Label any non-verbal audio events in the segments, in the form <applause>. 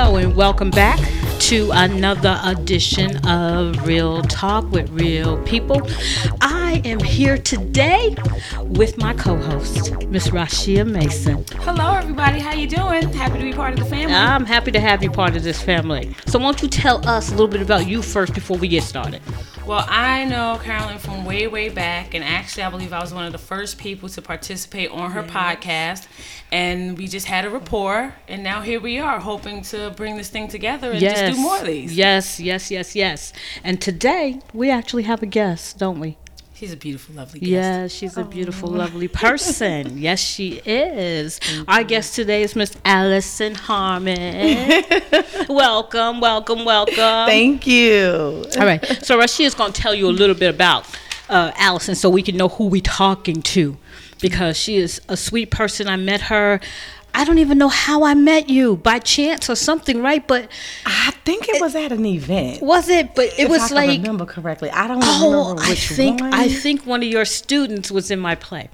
Hello and welcome back to another edition of Real Talk with Real People. I am here today with my co-host, Miss Rashia Mason. Hello, everybody. How you doing? Happy to be part of the family. I'm happy to have you part of this family. So, won't you tell us a little bit about you first before we get started? Well, I know Carolyn from way, way back, and actually, I believe I was one of the first people to participate on her podcast. And we just had a rapport, and now here we are, hoping to bring this thing together and just do more of these. Yes, yes, yes, yes. And today we actually have a guest, don't we? She's a beautiful, lovely guest. Yeah, she's a beautiful, lovely person. <laughs> yes, she is. Our guest today is Miss Alison Harmon. <laughs> welcome, welcome, welcome. Thank you. All right. So Rashia is going to tell you a little bit about uh, Alison so we can know who we're talking to because she is a sweet person. I met her. I don't even know how I met you by chance or something, right? But I think it was at an event. was it? But it if was I like remember correctly. I don't oh, remember I which think one. I think one of your students was in my play.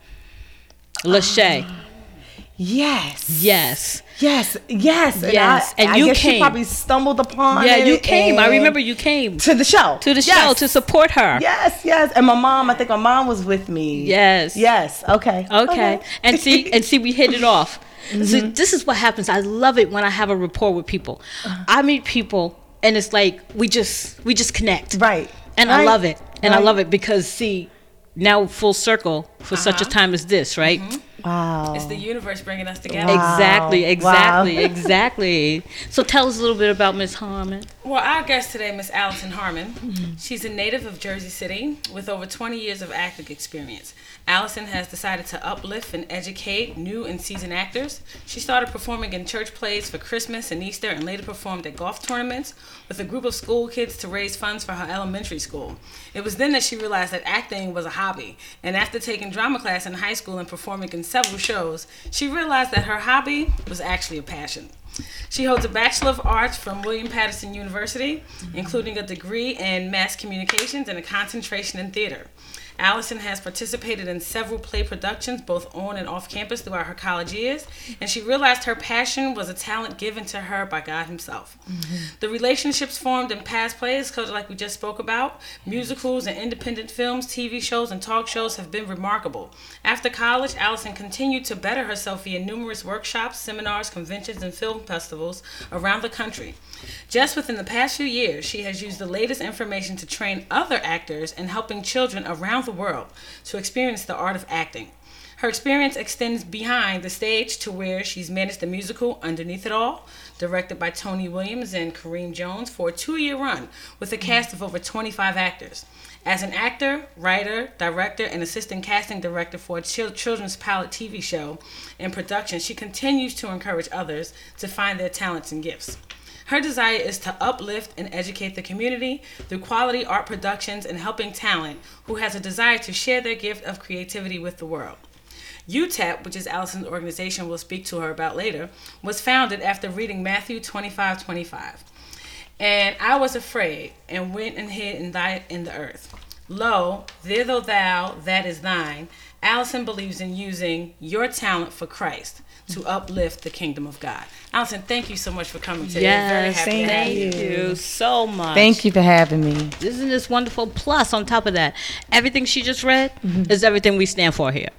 Lachey. <gasps> yes, yes. Yes, yes, yes. and Yes, I, and I you guess came. She probably stumbled upon. Yeah, you came. I remember you came to the show. to the show to support her. Yes, yes, and my mom. I think my mom was with me. Yes. Yes. Okay. Okay. And see <laughs> and see we hit it off. So Mm-hmm. this is what happens. I love it when I have a rapport with people. Uh-huh. I meet people and it's like we just we just connect. right. And I love it. And I love it because see now full circle for such a Uh-huh. time as this, right? Wow. It's the universe bringing us together. Wow. Exactly, exactly, Wow. exactly. So tell us a little bit about Miss Harmon. Well, our guest today, Miss Alison Harmon. She's a native of Jersey City with over 20 years of acting experience. Alison has decided to uplift and educate new and seasoned actors. She started performing in church plays for Christmas and Easter and later performed at golf tournaments with a group of school kids to raise funds for her elementary school. It was then that she realized that acting was a hobby. And after taking drama class in high school and performing in several shows, she realized that her hobby was actually a passion. She holds a Bachelor of Arts from William Paterson University, including a degree in mass communications and a concentration in theater. Alison has participated in several play productions, both on and off campus, throughout her college years, and she realized her passion was a talent given to her by God Himself. Mm-hmm. The relationships formed in past plays, like we just spoke about, musicals and independent films, TV shows, and talk shows have been remarkable. After college, Alison continued to better herself via numerous workshops, seminars, conventions, and film festivals around the country. Just within the past few years, she has used the latest information to train other actors in helping children around the world to experience the art of acting. Her experience extends behind the stage to where she's managed the musical Underneath It All, directed by Tony Williams and Kareem Jones, for a two year run with a cast of over 25 actors. As an actor, writer, director, and assistant casting director for a children's pilot TV show and production, she continues to encourage others to find their talents and gifts. Her desire is to uplift and educate the community through quality art productions and helping talent who has a desire to share their gift of creativity with the world. UTAP, which is Alison's organization we'll speak to her about later, was founded after reading Matthew 25 25. And I was afraid and went and hid in, thy, in the earth. Lo, thither thou that is thine. Alison believes in using your talent for Christ to uplift the kingdom of God. Alison, thank you so much for coming today. We're very Yes, happy to have thank you. you so much. Thank you for having me. Isn't this wonderful? Plus, on top of that, everything she just read mm-hmm. is everything we stand for here.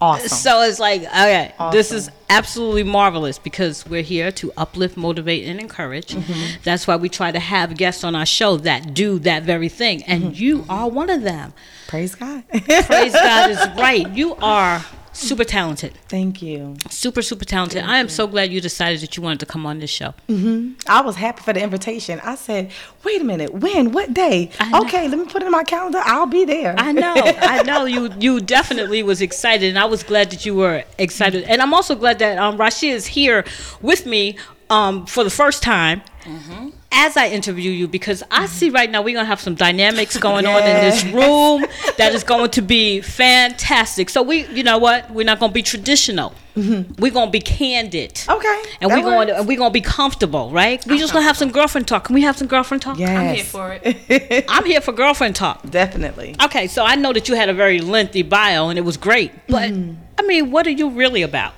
Awesome. So it's like, okay, this is absolutely marvelous because we're here to uplift, motivate, and encourage. Mm-hmm. That's why we try to have guests on our show that do that very thing. And mm-hmm. you are one of them. Praise God. Praise God is <laughs> right. You are super talented. Thank you. Super, super talented. I am so glad you decided that you wanted to come on this show. Mhm. I was happy for the invitation. I said, wait a minute, when? What day? Okay, let me put it in my calendar. I'll be there. I know, I know. You you definitely was excited, and I was glad that you were excited. And I'm also glad that um, Rashia is here with me um, for the first time. As I interview you, because I mm-hmm. see right now we're gonna have some dynamics going on in this room <laughs> that is going to be fantastic. So we, you know what, we're not gonna be traditional. Mm-hmm. We're gonna be candid. Okay. And we're going works. to we're gonna be comfortable, right? We're just gonna have some girlfriend talk. Can we have some girlfriend talk? Yes. I'm here for it. <laughs> I'm here for girlfriend talk. Definitely. Okay, so I know that you had a very lengthy bio and it was great, but mm-hmm. I mean, what are you really about?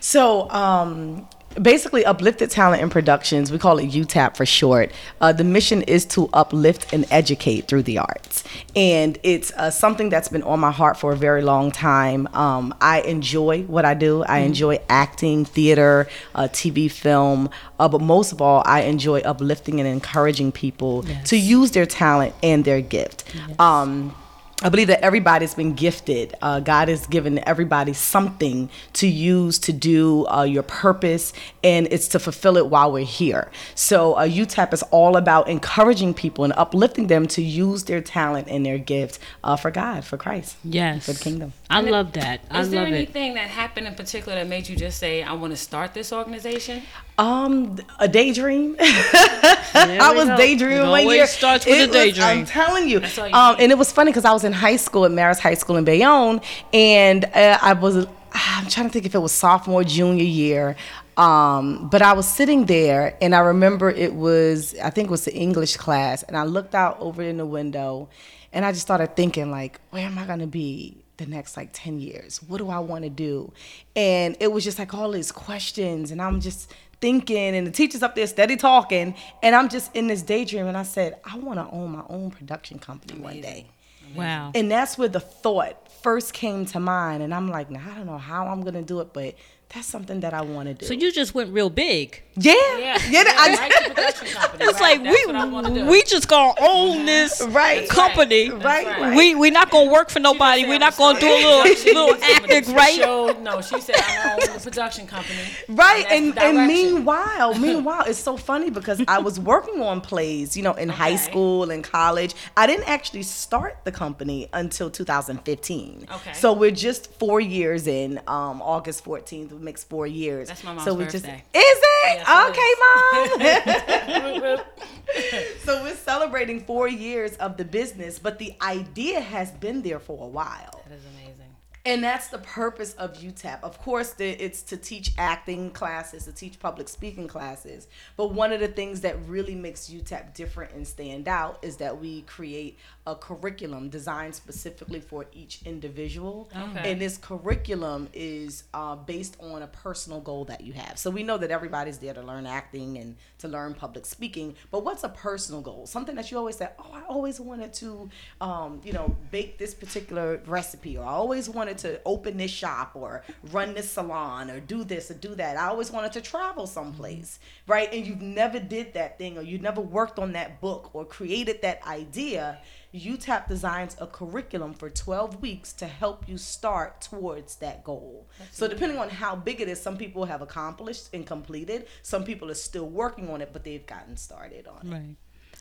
So, um, basically uplifted talent in productions. We call it utap for short. Uh, the mission is to uplift and educate through the arts. And it's uh, something that's been on my heart for a very long time. Um, i enjoy what i do. I Mm-hmm. enjoy acting theater uh, tv film. Uh, but most of all i enjoy uplifting and encouraging people Yes. to use their talent and their gift. Um, I believe that everybody's been gifted. Uh, God has given everybody something to use to do uh, your purpose, and it's to fulfill it while we're here. So, uh, UTAP is all about encouraging people and uplifting them to use their talent and their gift uh, for God, for Christ, Yes. for the kingdom. I love that. I Is there love it. anything that happened in particular that made you just say, "I want to start this organization"? Um, a daydream. <laughs> I was go. daydreaming It one always year. starts with It a was- daydream. I'm telling you. You Um, and it was funny because I was in high school at Marist High School in Bayonne, and uh, I was. I'm trying to think if it was sophomore, junior year. Um, but I was sitting there, and I remember it was, I think it was the English class, and I looked out over in the window, and I just started thinking, like, where am I gonna be the next like 10 years? What do I want to do? And it was just like all these questions, and I'm just thinking, and the teacher's up there steady talking, and I'm just in this daydream, and I said, I want to own my own production company one day. Wow. And that's where the thought first came to mind, and I'm like, now I don't know how I'm gonna do it, but that's something that I want to do. So you just went real big. yeah, Yeah, <laughs> yeah, I- right <laughs> company. It's right? like That's what I we we just gonna own this Right. That's company. right. Right, right. We we not gonna work for nobody. We're not gonna do a little <laughs> little acting, right? show- no, she said I own the production company. Right, And and and meanwhile, meanwhile, it's so funny because I was working on plays, you know, in high school and college. I didn't actually start the company until 2015. Okay. So we're just four years in. Um, August 14th makes four years. That's my mom's so we birthday. Just, is it? Yes, it okay, mom. <laughs> so we're celebrating four years of the business, but the idea has been there for a while. That is amazing. And that's the purpose of UTAP. Of course, the, it's to teach acting classes, to teach public speaking classes. But one of the things that really makes UTAP different and stand out is that we create a curriculum designed specifically for each individual. Okay. And this curriculum is uh, based on a personal goal that you have. So we know that everybody's there to learn acting and to learn public speaking. But what's a personal goal? Something that you always said, oh, I always wanted to, um, you know, bake this particular recipe, or I always wanted to open this shop, or run this salon, or do this or do that. I always wanted to travel someplace, right? And you've never did that thing, or you never worked on that book, or created that idea. UTAP designs a curriculum for 12 weeks to help you start towards that goal. so depending on how big it is, some people have accomplished and completed. Some people are still working on it, but they've gotten started on it. Right.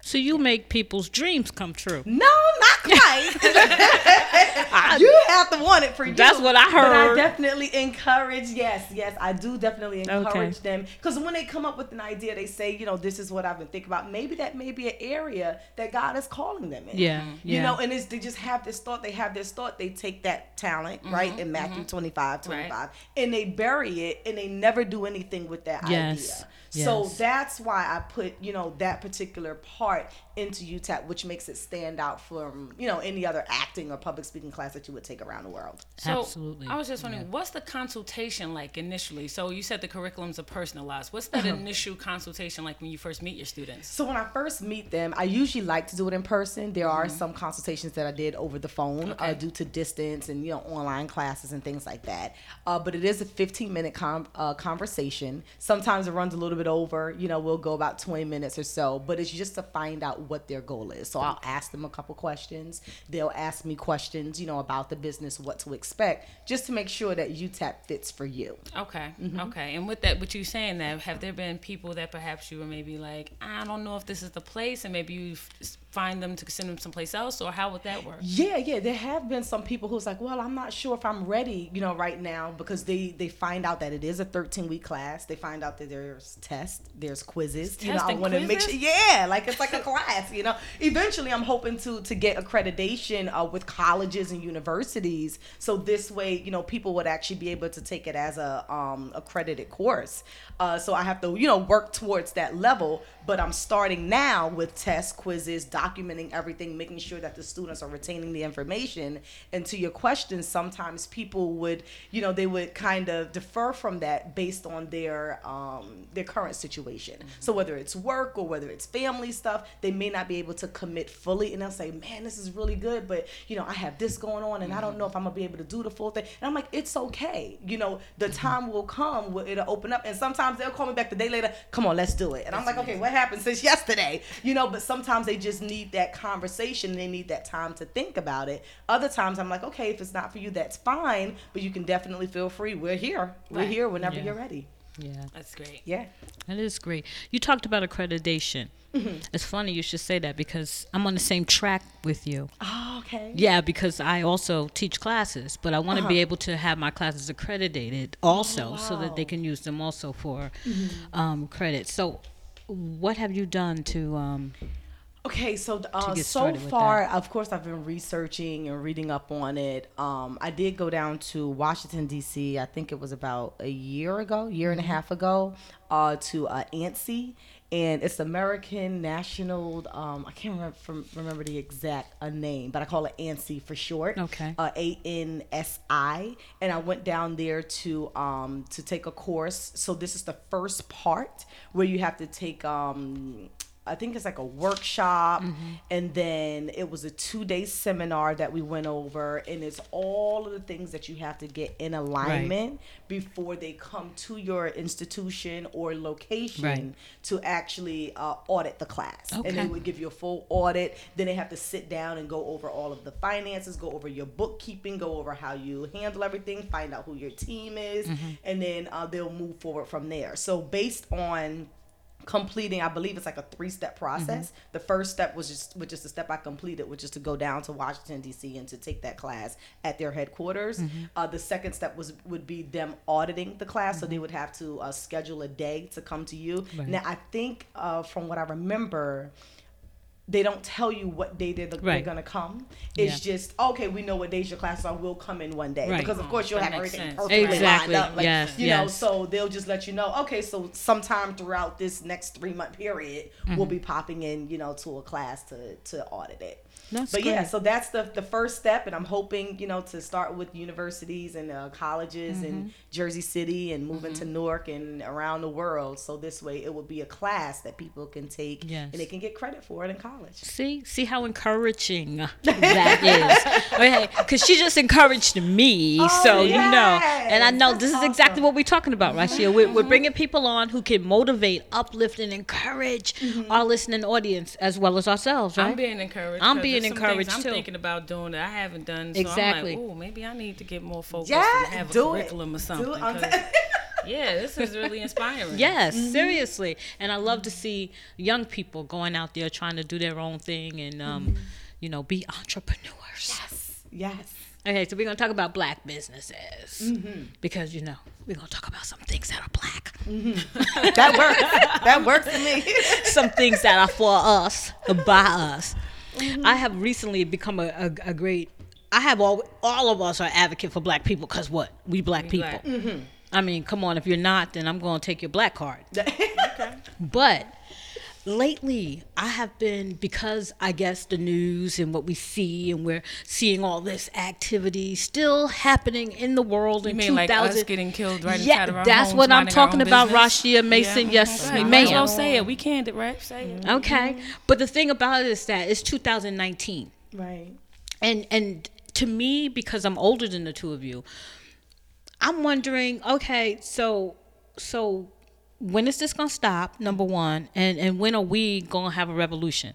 So you make people's dreams come true. No, not quite. <laughs> you have to want it for you. That's what I heard. But I definitely encourage. Yes, yes, I do definitely encourage Okay. them because when they come up with an idea, they say, you know, this is what I've been thinking about. Maybe that may be an area that God is calling them in. Yeah, mm-hmm. You know, and it's, they just have this thought. They have this thought. They take that talent, mm-hmm, right, in Matthew mm-hmm. 25, 25, and they bury it, and they never do anything with that Yes, idea. So that's why I put, you know, that particular part into UTAP, which makes it stand out from, you know, any other acting or public speaking class that you would take around the world. So Absolutely. I was just wondering, what's the consultation like initially? So you said the curriculums are personalized. What's that Uh-huh. initial consultation like when you first meet your students? So when I first meet them, I usually like to do it in person. There are some consultations that I did over the phone uh, due to distance and you know online classes and things like that. Uh, but it is a 15 minute com- uh, conversation. Sometimes it runs a little bit over. You know, we'll go about 20 minutes or so. But it's just to find out what their goal is. So I'll ask them a couple questions. They'll ask me questions, you know, about the business, what to expect, just to make sure that UTAP fits for you. Okay, Mm-hmm. okay. And with that, with you saying that, have there been people that perhaps you were maybe like, I don't know if this is the place, and maybe you f- find them to send them someplace else, or how would that work? Yeah, yeah. There have been some people who's like, well, I'm not sure if I'm ready, you know, right now because they they find out that it is a 13 week class. They find out that there's tests, there's quizzes. You know, I want to make sure. Yeah, like it's like a <laughs> class. You know, eventually I'm hoping to to get accreditation uh, with colleges and universities, so this way, you know, people would actually be able to take it as a um accredited course. Uh, so I have to, you know, work towards that level. But I'm starting now with tests, quizzes, documenting everything, making sure that the students are retaining the information. And to your question, sometimes people would, you know, they would kind of defer from that based on their um, their current situation. Mm-hmm. So whether it's work or whether it's family stuff, they may not be able to commit fully, and they'll say, "Man, this is really good, but you know, I have this going on, and mm-hmm. I don't know if I'm gonna be able to do the full thing." And I'm like, "It's okay. You know, the mm-hmm. time will come where it'll open up." And sometimes they'll call me back the day later, "Come on, let's do it." And That's I'm like, amazing. "Okay, what happened since yesterday?" You know, but sometimes they just need that conversation. They need that time to think about it. Other times, I'm like, "Okay, if it's not for you, that's fine, but you can definitely feel free. We're here. We're right. here whenever yeah. you're ready." Yeah. That's great. Yeah. That is great. You talked about accreditation. Mm-hmm. It's funny you should say that because I'm on the same track with you. Oh, okay. Yeah, because I also teach classes, but I want to uh-huh. be able to have my classes accredited also, oh, wow. so that they can use them also for mm-hmm. um, credit. So, what have you done to um, Okay, so uh, so far, of course, I've been researching and reading up on it. Um, I did go down to Washington D.C. I think it was about a year ago, year and a mm-hmm. half ago, uh, to uh, ANSI, and it's American National. Um, I can't remember from, remember the exact uh, name, but I call it ANSI for short. Okay. Uh, a N S I, and I went down there to um, to take a course. So this is the first part where you have to take um, I think it's like a workshop, mm-hmm. and then it was a two day seminar that we went over, and it's all of the things that you have to get in alignment right. before they come to your institution or location right. to actually uh, audit the class. Okay. And they would give you a full audit. Then they have to sit down and go over all of the finances, go over your bookkeeping, go over how you handle everything, find out who your team is, mm-hmm. and then uh, they'll move forward from there. So based on completing i believe it's like a three step process mm-hmm. the first step was just which is the step i completed which is to go down to washington d.c and to take that class at their headquarters mm-hmm. uh, the second step was would be them auditing the class mm-hmm. so they mm-hmm. would have to uh, schedule a day to come to you right. now i think uh, from what i remember they don't tell you what day they're, they're gonna come. It's yeah. just okay. We know what days your classes are. We'll come in one day right. because of course you'll that have everything sense. perfectly exactly. lined up. Like, yes. You yes. know, so they'll just let you know. Okay, so sometime throughout this next three month period, mm-hmm. we'll be popping in. You know, to a class to to audit it. That's but great. yeah, so that's the the first step, and I'm hoping you know to start with universities and uh, colleges mm-hmm. in Jersey City and moving mm-hmm. to Newark and around the world. So this way, it will be a class that people can take, yes. and they can get credit for it in college. See, see how encouraging <laughs> that is. Okay, because she just encouraged me, oh, so yes. you know, and I know that's this is awesome. exactly what we're talking about, right here. We're, we're, mm-hmm. bringing people on who can motivate, uplift, and encourage mm-hmm. our listening audience as well as ourselves. Right? I'm being encouraged. I'm being being encouraged I'm too. thinking about doing that I haven't done. So exactly. I'm like, oh, maybe I need to get more focused yeah, and have a curriculum it. or something. <laughs> yeah, this is really inspiring. Yes, mm-hmm. seriously. And I love to see young people going out there trying to do their own thing and, um, mm-hmm. you know, be entrepreneurs. Yes, yes. Okay, so we're gonna talk about black businesses mm-hmm. because you know we're gonna talk about some things that are black. Mm-hmm. that works. that works for me. <laughs> some things that are for us, by us. Mm-hmm. I have recently become a, a, a, great. I have all all of us are advocate for black people because what we black we people. Black. Mm-hmm. I mean, come on. If you're not, then I'm going to take your black card. <laughs> okay. But lately i have been because i guess the news and what we see and we're seeing all this activity still happening in the world you in mean 2000 like us getting killed right yeah inside of our that's homes, what i'm talking about rashia mason. Yeah. yes right. ma'am. Well say it we can't right? Say it. Okay. Mm-hmm. but the thing about it is that it's 2019 right. And and to me because i'm older than the two of you i'm wondering okay so so when is this gonna stop? Number one, and and when are we gonna have a revolution?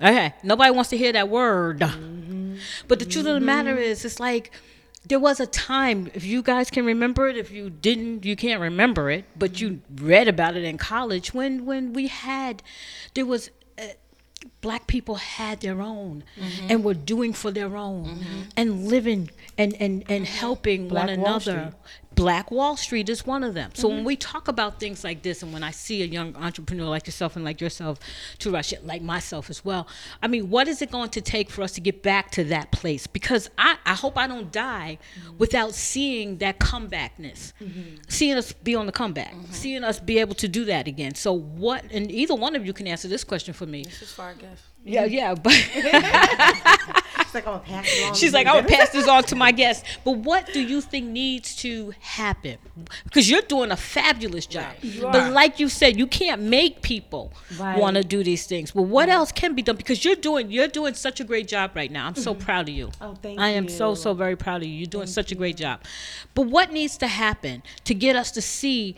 Okay, nobody wants to hear that word, mm-hmm. but the truth mm-hmm. of the matter is, it's like there was a time. If you guys can remember it, if you didn't, you can't remember it, but you read about it in college when when we had there was black people had their own mm-hmm. and were doing for their own mm-hmm. and living and and and helping black one another Black Wall Street is one of them. So when mm-hmm. we talk about things like this, and when I see a young entrepreneur like yourself and like yourself, to Rashia, like myself as well, I mean, what is it going to take for us to get back to that place? Because I, I hope I don't die mm-hmm. without seeing that comebackness, mm-hmm. seeing us be on the comeback, seeing us be able to do that again. So what? And either one of you can answer this question for me. This is far, I guess. Yeah, yeah, but. <laughs> She's like, I'm gonna pass it on. She's to like, you. I would pass this on to my <laughs> guests. But what do you think needs to happen? Because you're doing a fabulous job. Right. But like you said, you can't make people Right. want to do these things. But what else can be done? Because you're doing you're doing such a great job right now. I'm so mm-hmm. proud of you. Oh, thank I am so you. so very proud of you. You're doing such a great job. But what needs to happen to get us to see?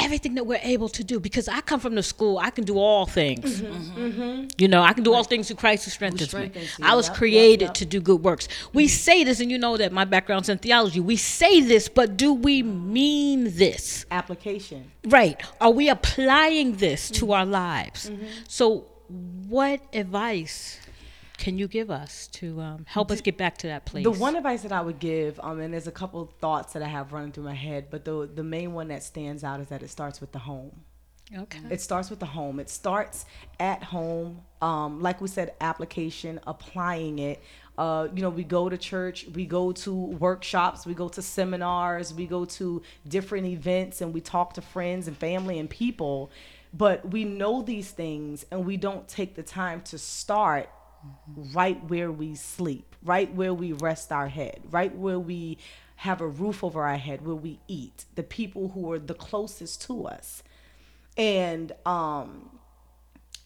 Everything that we're able to do, because I come from the school, I can do all things. Mm-hmm. Mm-hmm. You know, I can do all things through Christ who strengthens, me. strengthens you. I was Yep, yep, created yep. to do good works. We mm-hmm. say this, and you know that my background's in theology. We say this, but do we mean this? application. Right. Are we applying this Mm-hmm. to our lives? So, what advice can you give us to um, help us get back to that place? The one advice that I would give, um, and there's a couple of thoughts that I have running through my head, but the the main one that stands out is that it starts with the home. Okay. It starts with the home. It starts at home. Um, like we said, application, applying it. Uh, you know, we go to church, we go to workshops, we go to seminars, we go to different events, and we talk to friends and family and people. But we know these things, and we don't take the time to start right where we sleep, right where we rest our head, right where we have a roof over our head, where we eat, the people who are the closest to us. And um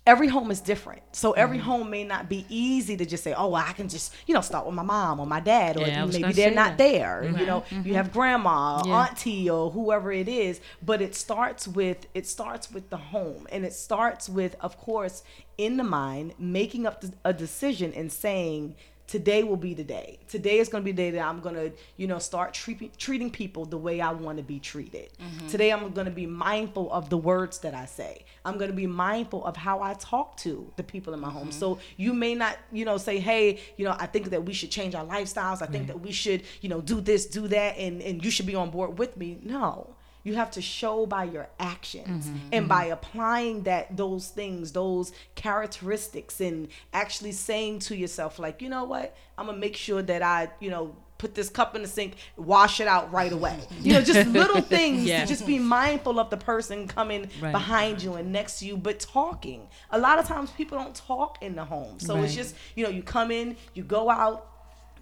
every home is different so every Mm-hmm. home may not be easy to just say oh well, i can just you know start with my mom or my dad or Yeah, maybe they're not that. Mm-hmm. there you know you have grandma Yeah. auntie or whoever it is but it starts with it starts with the home and it starts with of course in the mind making up a decision and saying today will be the day. Today is going to be the day that I'm going to, you know, start treating treating people the way I want to be treated. Mm-hmm. Today I'm going to be mindful of the words that I say. I'm going to be mindful of how I talk to the people in my home. Mm-hmm. So you may not, you know, say, "Hey, you know, I think that we should change our lifestyles. I think mm-hmm. that we should, you know, do this, do that and and you should be on board with me." No. You have to show by your actions mm-hmm, and by mm-hmm. applying that those things, those characteristics, and actually saying to yourself, like, you know what, I'm gonna make sure that I, you know, put this cup in the sink, wash it out right away. <laughs> You know, just little <laughs> things Yeah. to just be mindful of the person coming Right. behind you and next to you, but talking. A lot of times people don't talk in the home. So it's just, you know, you come in, you go out,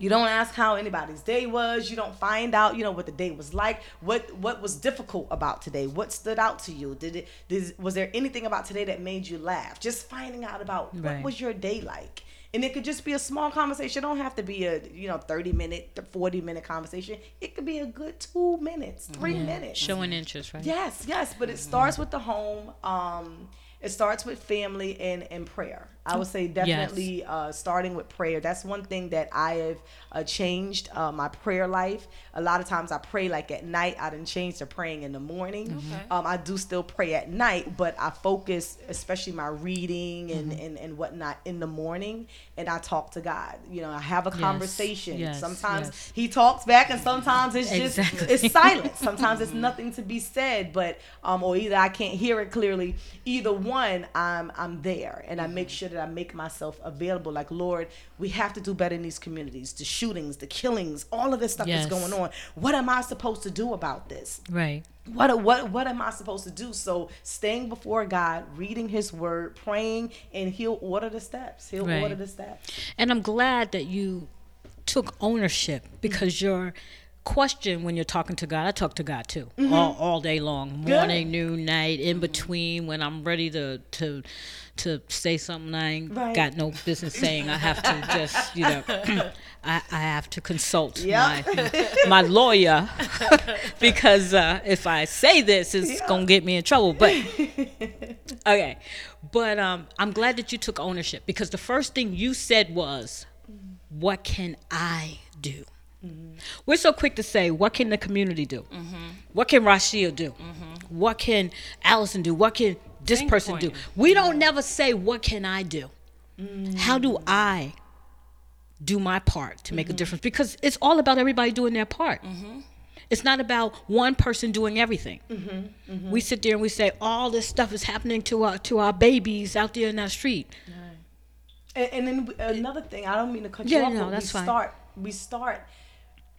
you don't ask how anybody's day was. You don't find out, you know, what the day was like. What what was difficult about today? What stood out to you? Did it did, was there anything about today that made you laugh? Just finding out about what was your day like. And it could just be a small conversation. It don't have to be a, you know, 30 minute, 40 minute conversation. It could be a good 2 minutes, 3 minutes. Showing interest, right? Yes, yes, but it starts with the home. Um, it starts with family and, and prayer. I would say definitely uh, starting with prayer. That's one thing that I have uh, changed uh, my prayer life. A lot of times I pray like at night. I didn't change to praying in the morning. Okay. Um, I do still pray at night, but I focus, especially my reading and, and, and whatnot, in the morning, and I talk to God. You know, I have a conversation. yes, sometimes yes. He talks back, and sometimes it's just Exactly. it's silent. Sometimes it's nothing to be said, but um, or either I can't hear it clearly. Either one, I'm I'm there, and I make sure that I make myself available. Like Lord, we have to do better in these communities. The shootings, the killings, all of this stuff Yes. is going on. What am I supposed to do about this? Right. What what what am I supposed to do? So staying before God, reading His Word, praying, and He'll order the steps. He'll Right. order the steps. And I'm glad that you took ownership because mm-hmm. your question when you're talking to God, I talk to God too, mm-hmm. all, all day long, morning, noon, night, in mm-hmm. between when I'm ready to to to say something I ain't Right. got no business saying. I have to just, you know, <coughs> I, I have to consult Yep. my my lawyer <laughs> because uh, if I say this, it's gonna get me in trouble. But <laughs> okay, but um, I'm glad that you took ownership because the first thing you said was, "What can I do?" We're so quick to say, "What can the community do? What can Rashia do? What can Alison do? What can this person do?" We don't never say, "What can I do?" Mm. How do I do my part to make a mm-hmm. difference? Because it's all about everybody doing their part. Mm-hmm. It's not about one person doing everything. Mm-hmm. mm-hmm, We sit there and we say all this stuff is happening to our to our babies out there in that street. And, and then another thing, I don't mean to cut Yeah, you off, no, but that's we fine. start, we start,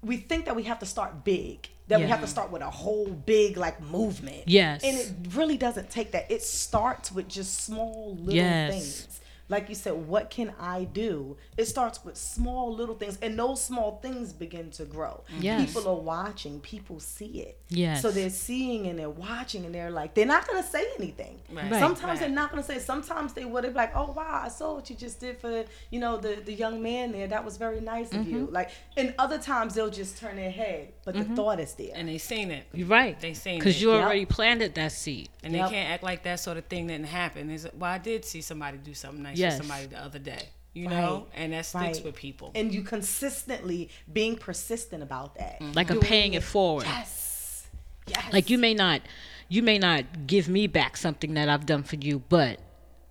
we think that we have to start big, that we have to start with a whole big like movement. Yes. And it really doesn't take that. It starts with just small little Yes. things. Like you said, what can I do? It starts with small little things, and those small things begin to grow. Yes. People are watching, people see it. Yes. So they're seeing and they're watching, and they're like, they're not gonna say anything. Right. Right. Sometimes Right. they're not gonna say. Sometimes they would have like, "Oh wow, I saw what you just did for you know the the young man there. That was very nice of you." Mm-hmm. Like, and other times they'll just turn their head, but the thought is there. And they seen it. You're right. They seen because it. you Yep. already planted that seed. And Yep. they can't act like that sort of thing didn't happen. Is well, I did see somebody do something nice Yes. somebody the other day. You Right. know, and that sticks Right. with people. and you consistently being persistent about that, mm-hmm. Like I'm Doing paying it forward. Yes, yes. Like you may not, you may not give me back something that I've done for you, but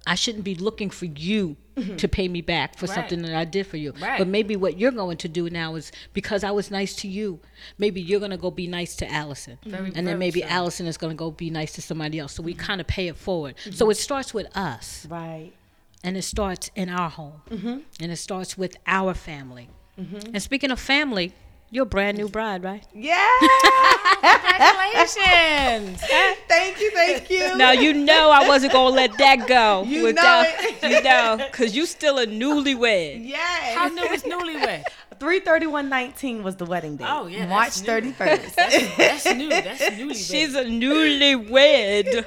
I shouldn't be looking for you mm-hmm. to pay me back for Right. something that I did for you. Right. But maybe what you're going to do now is because I was nice to you, maybe you're going to go be nice to Alison. Very- and then maybe. Alison is going to go be nice to somebody else. So we kind of pay it forward. So it starts with us right. And it starts in our home Mm-hmm. and it starts with our family. And speaking of family, you're a brand new bride, right? Yeah. Congratulations! <laughs> thank you, thank you. Now you know I wasn't gonna let that go. <laughs> You without, know it. you know, cause you still a newlywed. Yes. How new is newlywed? Three thirty one nineteen was the wedding date. Oh, yeah, March that's new. thirty first. That's new. That's <laughs> newlywed. She's a newlywed.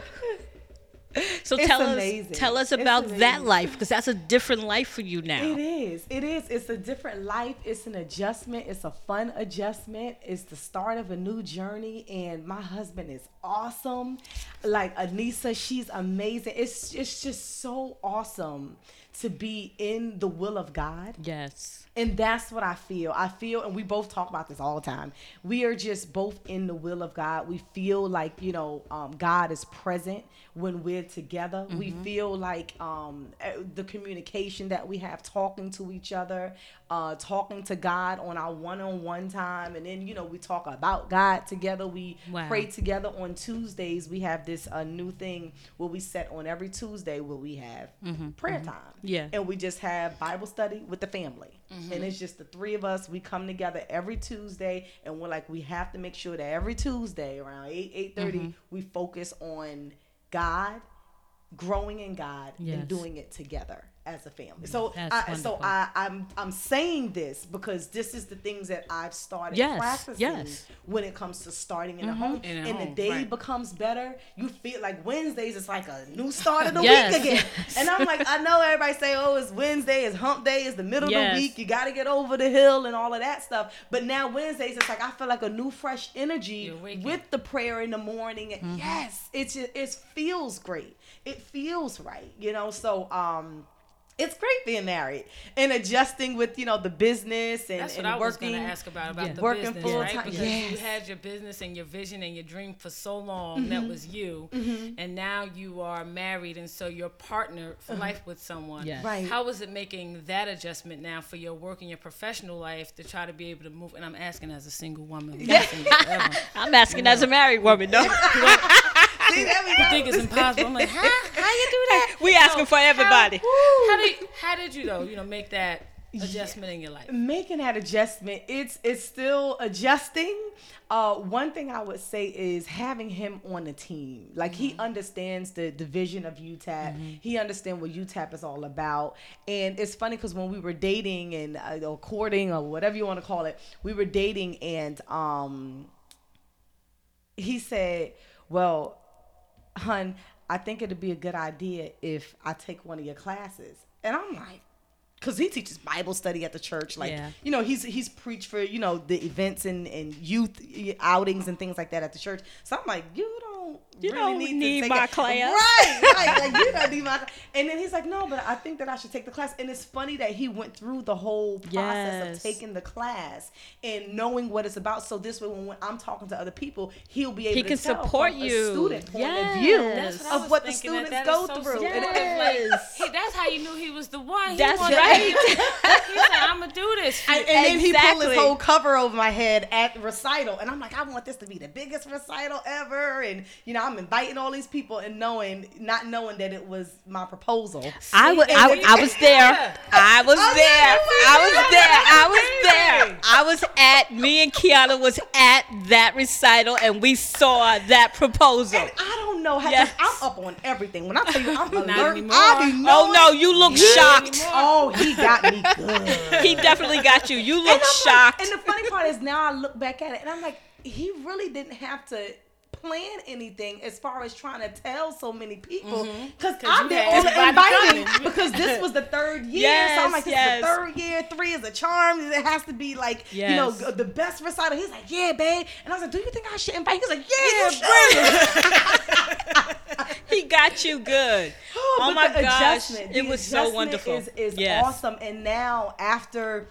<laughs> So It's tell amazing. us, tell us about that life, because that's a different life for you now. It is. It is. It's a different life. It's an adjustment. It's a fun adjustment. It's the start of a new journey. And my husband is awesome. Like Anissa, she's amazing. It's it's just so awesome to be in the will of God. Yes. And that's what I feel. I feel, and we both talk about this all the time. We are just both in the will of God. We feel like, you know, um, God is present when we're together. We feel like um, eh, the communication that we have talking to each other, uh, talking to God on our one on one time. And then, you know, we talk about God together. We Wow. pray together on Tuesdays. We have this uh, new thing where we set on every Tuesday where we have prayer time. Yeah. And we just have Bible study with the family. And mm-hmm. it's just the three of us. We come together every Tuesday and we're like, we have to make sure that every Tuesday around 8, 8.30, mm-hmm. we focus on God, growing in God, Yes. and doing it together as a family. So That's I, so I, I'm I'm saying this because this is the things that I've started Yes, practicing yes. when it comes to starting in a home. In a and home, the day right. becomes better, you feel like Wednesdays is like a new start of the <laughs> Yes, week again. yes. And I'm like, I know everybody say, oh, it's Wednesday, it's hump day, it's the middle Yes. of the week, you got to get over the hill and all of that stuff. But now Wednesdays, it's like I feel like a new, fresh energy with the prayer in the morning. Mm-hmm. Yes, it's it feels great. It feels right, you know. So um, it's great being married and adjusting with you know the business and, That's what and I was working. going to ask about about Yeah. the Working business, full right? time- Because yes. you had your business and your vision and your dream for so long. Mm-hmm. That was you, and now you are married, and so you're partnered for life with someone. Yes. Right. How is it making that adjustment now for your work and your professional life to try to be able to move? And I'm asking as a single woman. who's been single forever. <laughs> I'm asking as a married woman, though. <laughs> See, there we go. I think it's impossible. I'm like, huh? How you do that? <laughs> we asking for everybody. How, how did how did you though? You know, make that adjustment in your life. making that adjustment it's it's still adjusting uh one thing i would say is having him on the team like he understands the division of utap he understands what utap is all about and it's funny because when we were dating and uh, or courting or whatever you want to call it we were dating and um he said well hun i think it'd be a good idea if i take one of your classes and i'm like because he teaches Bible study at the church. Like, Yeah. you know, he's he's preached for you know the events and and youth outings and things like that at the church. So I'm like, you don't You really don't need, to need take my it. <laughs> class. Right, right. Like you don't <laughs> need my. And then he's like, no, but I think that I should take the class. And it's funny that he went through the whole process Yes. of taking the class and knowing what it's about. So this way, when, when I'm talking to other people, he'll be able He to can tell support from you. a student point Yes. of view what of what the students that that go so through. supportive. And- Yes. Hey, that's how you knew he was the one. He That's wanted- right. <laughs> He said, "I'm gonna do this." And, and then he pulled his whole cover over my head at recital, and I'm like, I want this to be the biggest recital ever, and you know, I'm inviting all these people and knowing, not knowing that it was my proposal. I was, I, then- I was there. I was Oh, there. yeah, I was there. there. I was there. I was at. Me and Kiana was at that recital, and we saw that proposal. And I don't know how. Yes. I'm up on everything. When I tell you I'm alert, anymore. I be Oh knowing. no, you look He- shocked. Oh, he got me <laughs> good. He definitely got you. You look I'm like- shocked. and the funny part is now I look back at it and I'm like, he really didn't have to plan anything as far as trying to tell so many people mm-hmm. because you I've been had on inviting <laughs> because this was the third year. so I'm like, this Yes, is the third year. Three is a charm. It has to be like you know the best recital. He's like, yeah, babe. And I was like, do you think I should invite? He's like, yeah, should. <laughs> he got you good. Oh, oh but my gosh, it was so wonderful. Is, is Yes. awesome. And now after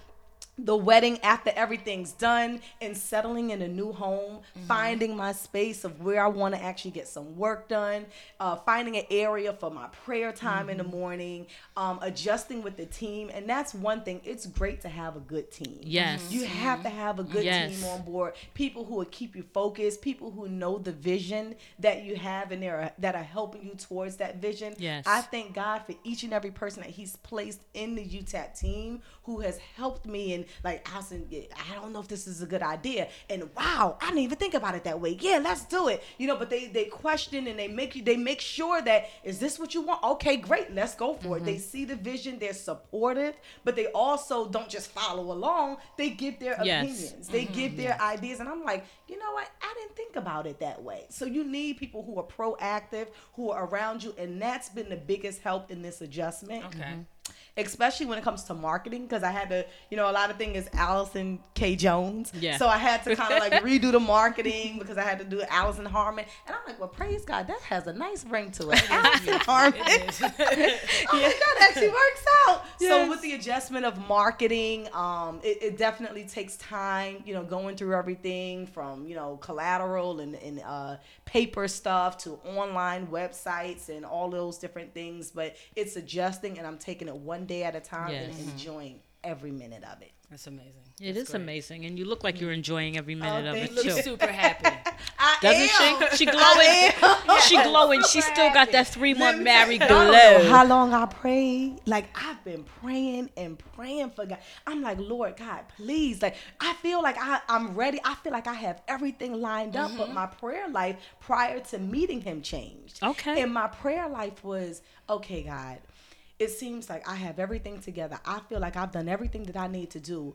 the wedding, after everything's done, and settling in a new home, Mm-hmm. finding my space of where I want to actually get some work done, uh, finding an area for my prayer time in the Mm-hmm. morning, um, adjusting with the team, and that's one thing. It's great to have a good team. Yes. You have to have a good Yes. team on board. People who will keep you focused. People who know the vision that you have and they're that are helping you towards that vision. Yes. I thank God for each and every person that He's placed in the UTAP team who has helped me and like Alison. I don't know if this is a good idea. And wow, I didn't even think about it that way. Yeah, let's do it. You know, but they they question and they make you they make sure that is this what you want? Okay, great, let's go for it. They mm-hmm. see the vision. They're supportive, but they also don't just follow along. They give their Yes. opinions. They mm-hmm. give their ideas, and I'm like, you know what? I didn't think about it that way. So you need people who are proactive, who are around you, and that's been the biggest help in this adjustment. Okay. Mm-hmm. Especially when it comes to marketing, because I had to, you know, a lot of things is Alison K. Jones. Yeah. So I had to kind of like <laughs> redo the marketing because I had to do Alison Harmon. And I'm like, well, praise God, that has a nice ring to it. <laughs> Alison Harmon. It. I'm like, <laughs> that actually works out. So with the adjustment of marketing, um, it, it definitely takes time, you know, going through everything from, you know, collateral and, and uh, paper stuff to online websites and all those different things. But it's adjusting and I'm taking it one day at a time Yes. and enjoying every minute of it. That's amazing. It That's is great. amazing, and you look like you're enjoying every minute of it you. too. Super happy. <laughs> I Doesn't am. she? <laughs> She glowing. am. She <laughs> glowing. She still got that three month Let married tell you, I don't know glow. How long I prayed? Like I've been praying and praying for God. I'm like, Lord God, please. Like I feel like I, I'm ready. I feel like I have everything lined up, Mm-hmm. but my prayer life prior to meeting Him changed. Okay. And my prayer life was, okay, God. It seems like I have everything together. I feel like I've done everything that I need to do.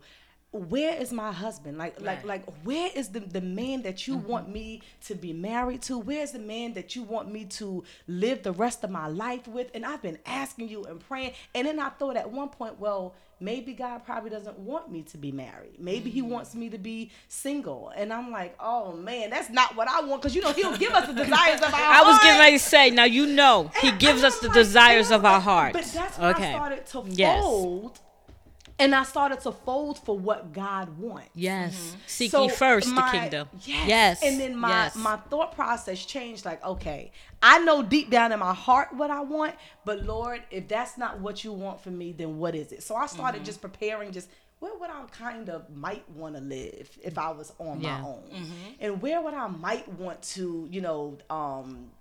Where is my husband? Like like Right. like where is the the man that you want mm-hmm. me to be married to? Where's the man that you want me to live the rest of my life with? And i've been asking you and praying. And then i thought at one point well maybe god probably doesn't want me to be married maybe he mm-hmm. wants me to be single and i'm like oh man that's not what i want because you know he'll give us the desires of our heart. <laughs> I was getting heart. ready to say, now you know, he gives us the like- desires of our like- heart. But that's when okay. I started to Yes. fold. And I started to fold for what God wants. Yes. Seek So ye first my- the kingdom. Yes. Yes. And then my yes. my thought process changed. Like, okay, I know deep down in my heart what I want, but Lord, if that's not what you want for me, then what is it? So I Mm-hmm. started just preparing. Just where would I kind of might want to live if I was on Yeah. my own, and where would I might want to, you know, um,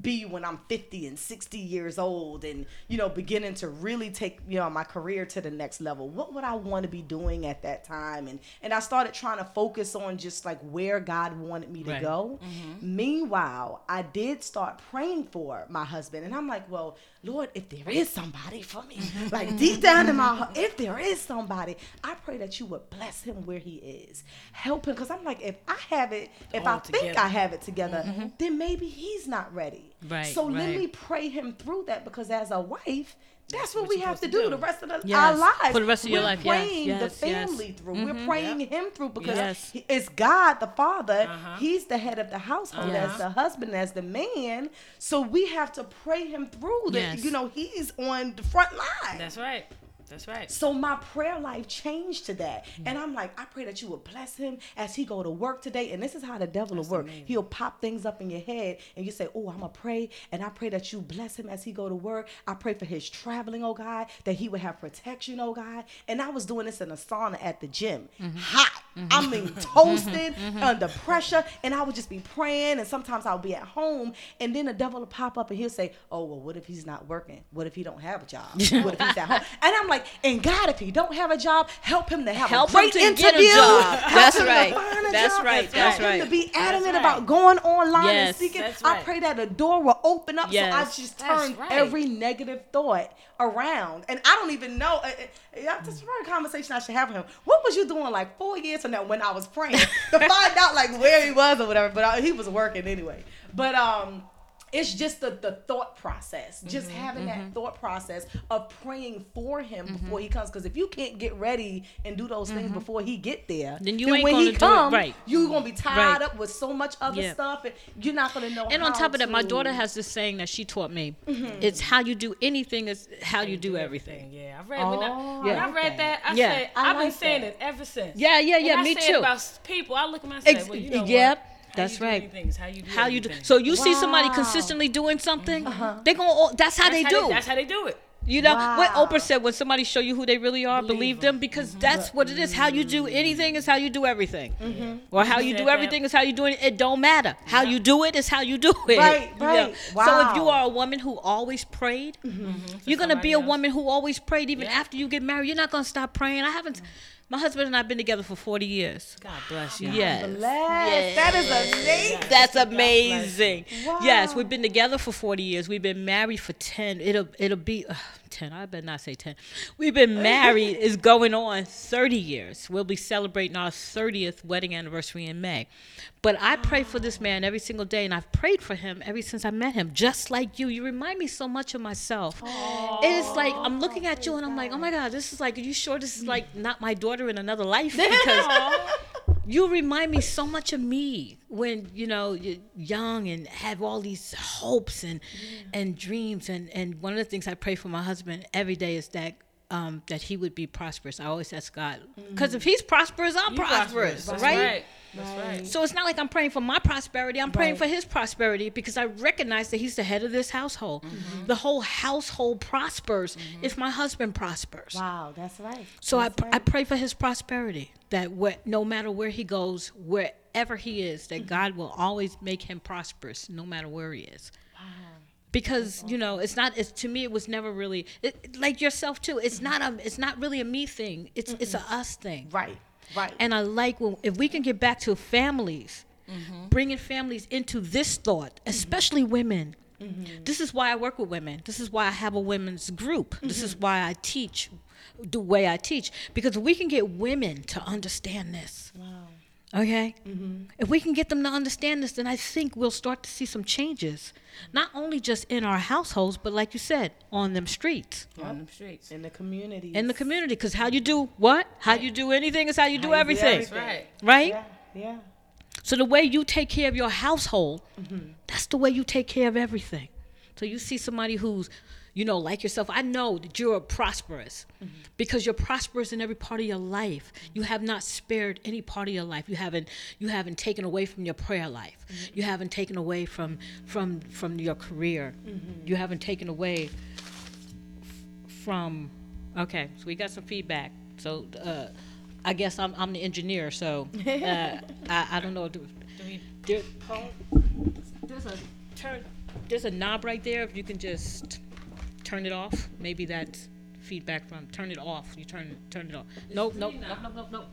be when I'm 50 and 60 years old and you know beginning to really take you know my career to the next level. What would I want to be doing at that time? And and I started trying to focus on just like where God wanted me to Right. go. Mm-hmm. Meanwhile I did start praying for my husband. And I'm like well Lord if there is somebody for me mm-hmm, like mm-hmm, deep down in my mm-hmm. heart if there is somebody I pray that you would bless him where he is help him because I'm like if I have it if All I think. I have it together then maybe he's not ready. Right, So let me pray him through that because as a wife, that's, what, what we have to supposed do, to do. the rest of the, Yes, our lives. for the rest of your We're life, yes, praying yes, the yes. family through. We're praying him through because Yes. he- it's God the Father. Uh-huh. He's the head of the household Yes. as the husband, as the man. So we have to pray him through. That Yes. you know he's on the front line. That's right. That's right. So my prayer life changed to that. Mm-hmm. And I'm like, I pray that you will bless him as he go to work today. And this is how the devil will work. He'll pop things up in your head and you say, oh, I'm to pray. And I pray that you bless him as he go to work. I pray for his traveling, oh God, that he would have protection, oh God. And I was doing this in a sauna at the gym. Mm-hmm. Hot. Mm-hmm. I mean, <laughs> toasted, under pressure. And I would just be praying. And sometimes I'll be at home. And then the devil will pop up and he'll say, oh, well, what if he's not working? What if he don't have a job? <laughs> What if he's at home? And I'm like, and God, if he don't have a job, help him to have Help a him great to interview. get a job. <laughs> That's him right. That's job. right. That's help him right. to be adamant right. about going online and seeking. That's I pray that a door will open up Yes. so I just turn right. every negative thought around. And I don't even know. Uh, uh, this a conversation I should have with him. What was you doing like four years from now when I was praying <laughs> to find out like where he was or whatever? But uh, he was working anyway. But um it's just the, the thought process just Mm-hmm, having that thought process of praying for him Mm-hmm. before he comes because if you can't get ready and do those things before he get there Then you ain't when gonna he do it come right. you're gonna be tied Right. up with so much other Yeah. stuff and you're not gonna know And on top of that, my daughter has this saying that she taught me. Mm-hmm. It's how you do anything is how you do everything. Yeah, I read I, Oh, when I I read that. I Yeah. said I I've been saying that. it ever since. Yeah, yeah, yeah, And me too. about people, I look at myself. Ex- well, you know yep, what? How that's you right. anything is how you do. How you do everything. so you see somebody consistently doing something, Uh-huh. they gonna that's how they That's do. that's how they do it. You know what Oprah said when somebody show you who they really are, believe, Believe them because mm-hmm. that's what it is. How you do anything is how you do everything, mm-hmm. or how you do everything is how you do it. It don't matter. How you do it is how you do it. Right, <laughs> you know? right. So if you are a woman who always prayed, mm-hmm. you're gonna be a else. woman who always prayed even Yeah. after you get married. You're not gonna stop praying. I haven't. My husband and I have been together for 40 years. God bless you. Yes. Bless. That is amazing. That's amazing. Wow. Yes, we've been together for 40 years. We've been married for 10. It'll it'll be uh, 10. I better not say 10. We've been married is going on 30 years. We'll be celebrating our 30th wedding anniversary in May. But I pray for this man every single day and I've prayed for him ever since I met him. Just like you. You remind me so much of myself. It's like I'm looking at you and I'm like, "Oh my god, this is like are you sure this is like not my daughter in another life?" <laughs> Because you remind me so much of me when you know you're young and have all these hopes and and dreams and and one of the things I pray for my husband every day is that um, that he would be prosperous. I always ask God because if he's prosperous, I'm You prosperous, right? right. That's right. So it's not like I'm praying for my prosperity. I'm praying Right. for his prosperity because I recognize that he's the head of this household. Mm-hmm. The whole household prospers if my husband prospers. Wow, that's right. So I, That's pr- I right. pray for his prosperity that where, no matter where he goes, wherever he is, that Mm-hmm. God will always make him prosperous no matter where he is. Because you know, it's not. It's to me, it was never really it, like yourself too. It's not a. It's not really a me thing. It's it's a us thing. right, right. And I like when if we can get back to families, mm-hmm. bringing families into this thought, mm-hmm. especially women. Mm-hmm. This is why I work with women. This is why I have a women's group. This is why I teach the way I teach because if we can get women to understand this. Okay? Mm-hmm. If we can get them to understand this, then I think we'll start to see some changes. Not only just in our households, but like you said, on them streets On the streets. in the community. in the community. Because how you do what? How you do anything is how you do everything. That's right. Right? Yeah, yeah. So the way you take care of your household, mm-hmm. that's the way you take care of everything. So you see somebody who's, you know, like yourself. I know that you're prosperous because you're prosperous in every part of your life. You have not spared any part of your life. You haven't you haven't taken away from your prayer life. You haven't taken away from from from your career. You haven't taken away f- from. Okay, so we got some feedback. So. Uh, I guess I'm, I'm the engineer, so uh, <laughs> I, I don't know. Do, there, there's a turn. There's a knob right there. If you can just turn it off, maybe that's feedback from. Turn it off. You turn turn it off. Nope, nope, nope, nope, nope, nope.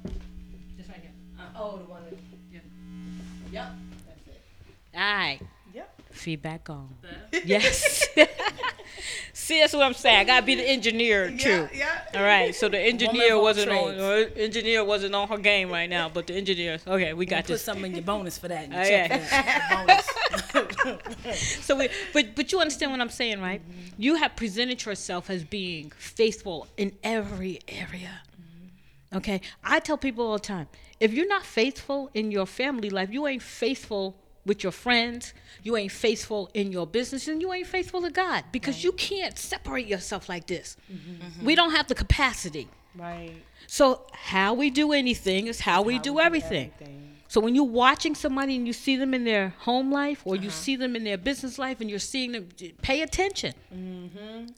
Just right here. Uh, oh, the one. That, Yeah. yep. That's it. All right. Feedback on. <laughs> <laughs> yes. <laughs> See, that's what I'm saying. I gotta be the engineer too. yeah. All right. So the engineer wasn't on. trades. uh, engineer wasn't on her game right now, but the engineer. Okay, we got Put this. something in your bonus for that. Oh, yeah. So, we, but but you understand what I'm saying, right? You have presented yourself as being faithful in every area. Okay, I tell people all the time: if you're not faithful in your family life, you ain't faithful with your friends. You ain't faithful in your business, and you ain't faithful to God because you can't separate yourself like this. We don't have the capacity. Right. So how we do anything is how we do everything. So when you're watching somebody and you see them in their home life or you see them in their business life and you're seeing them, pay attention.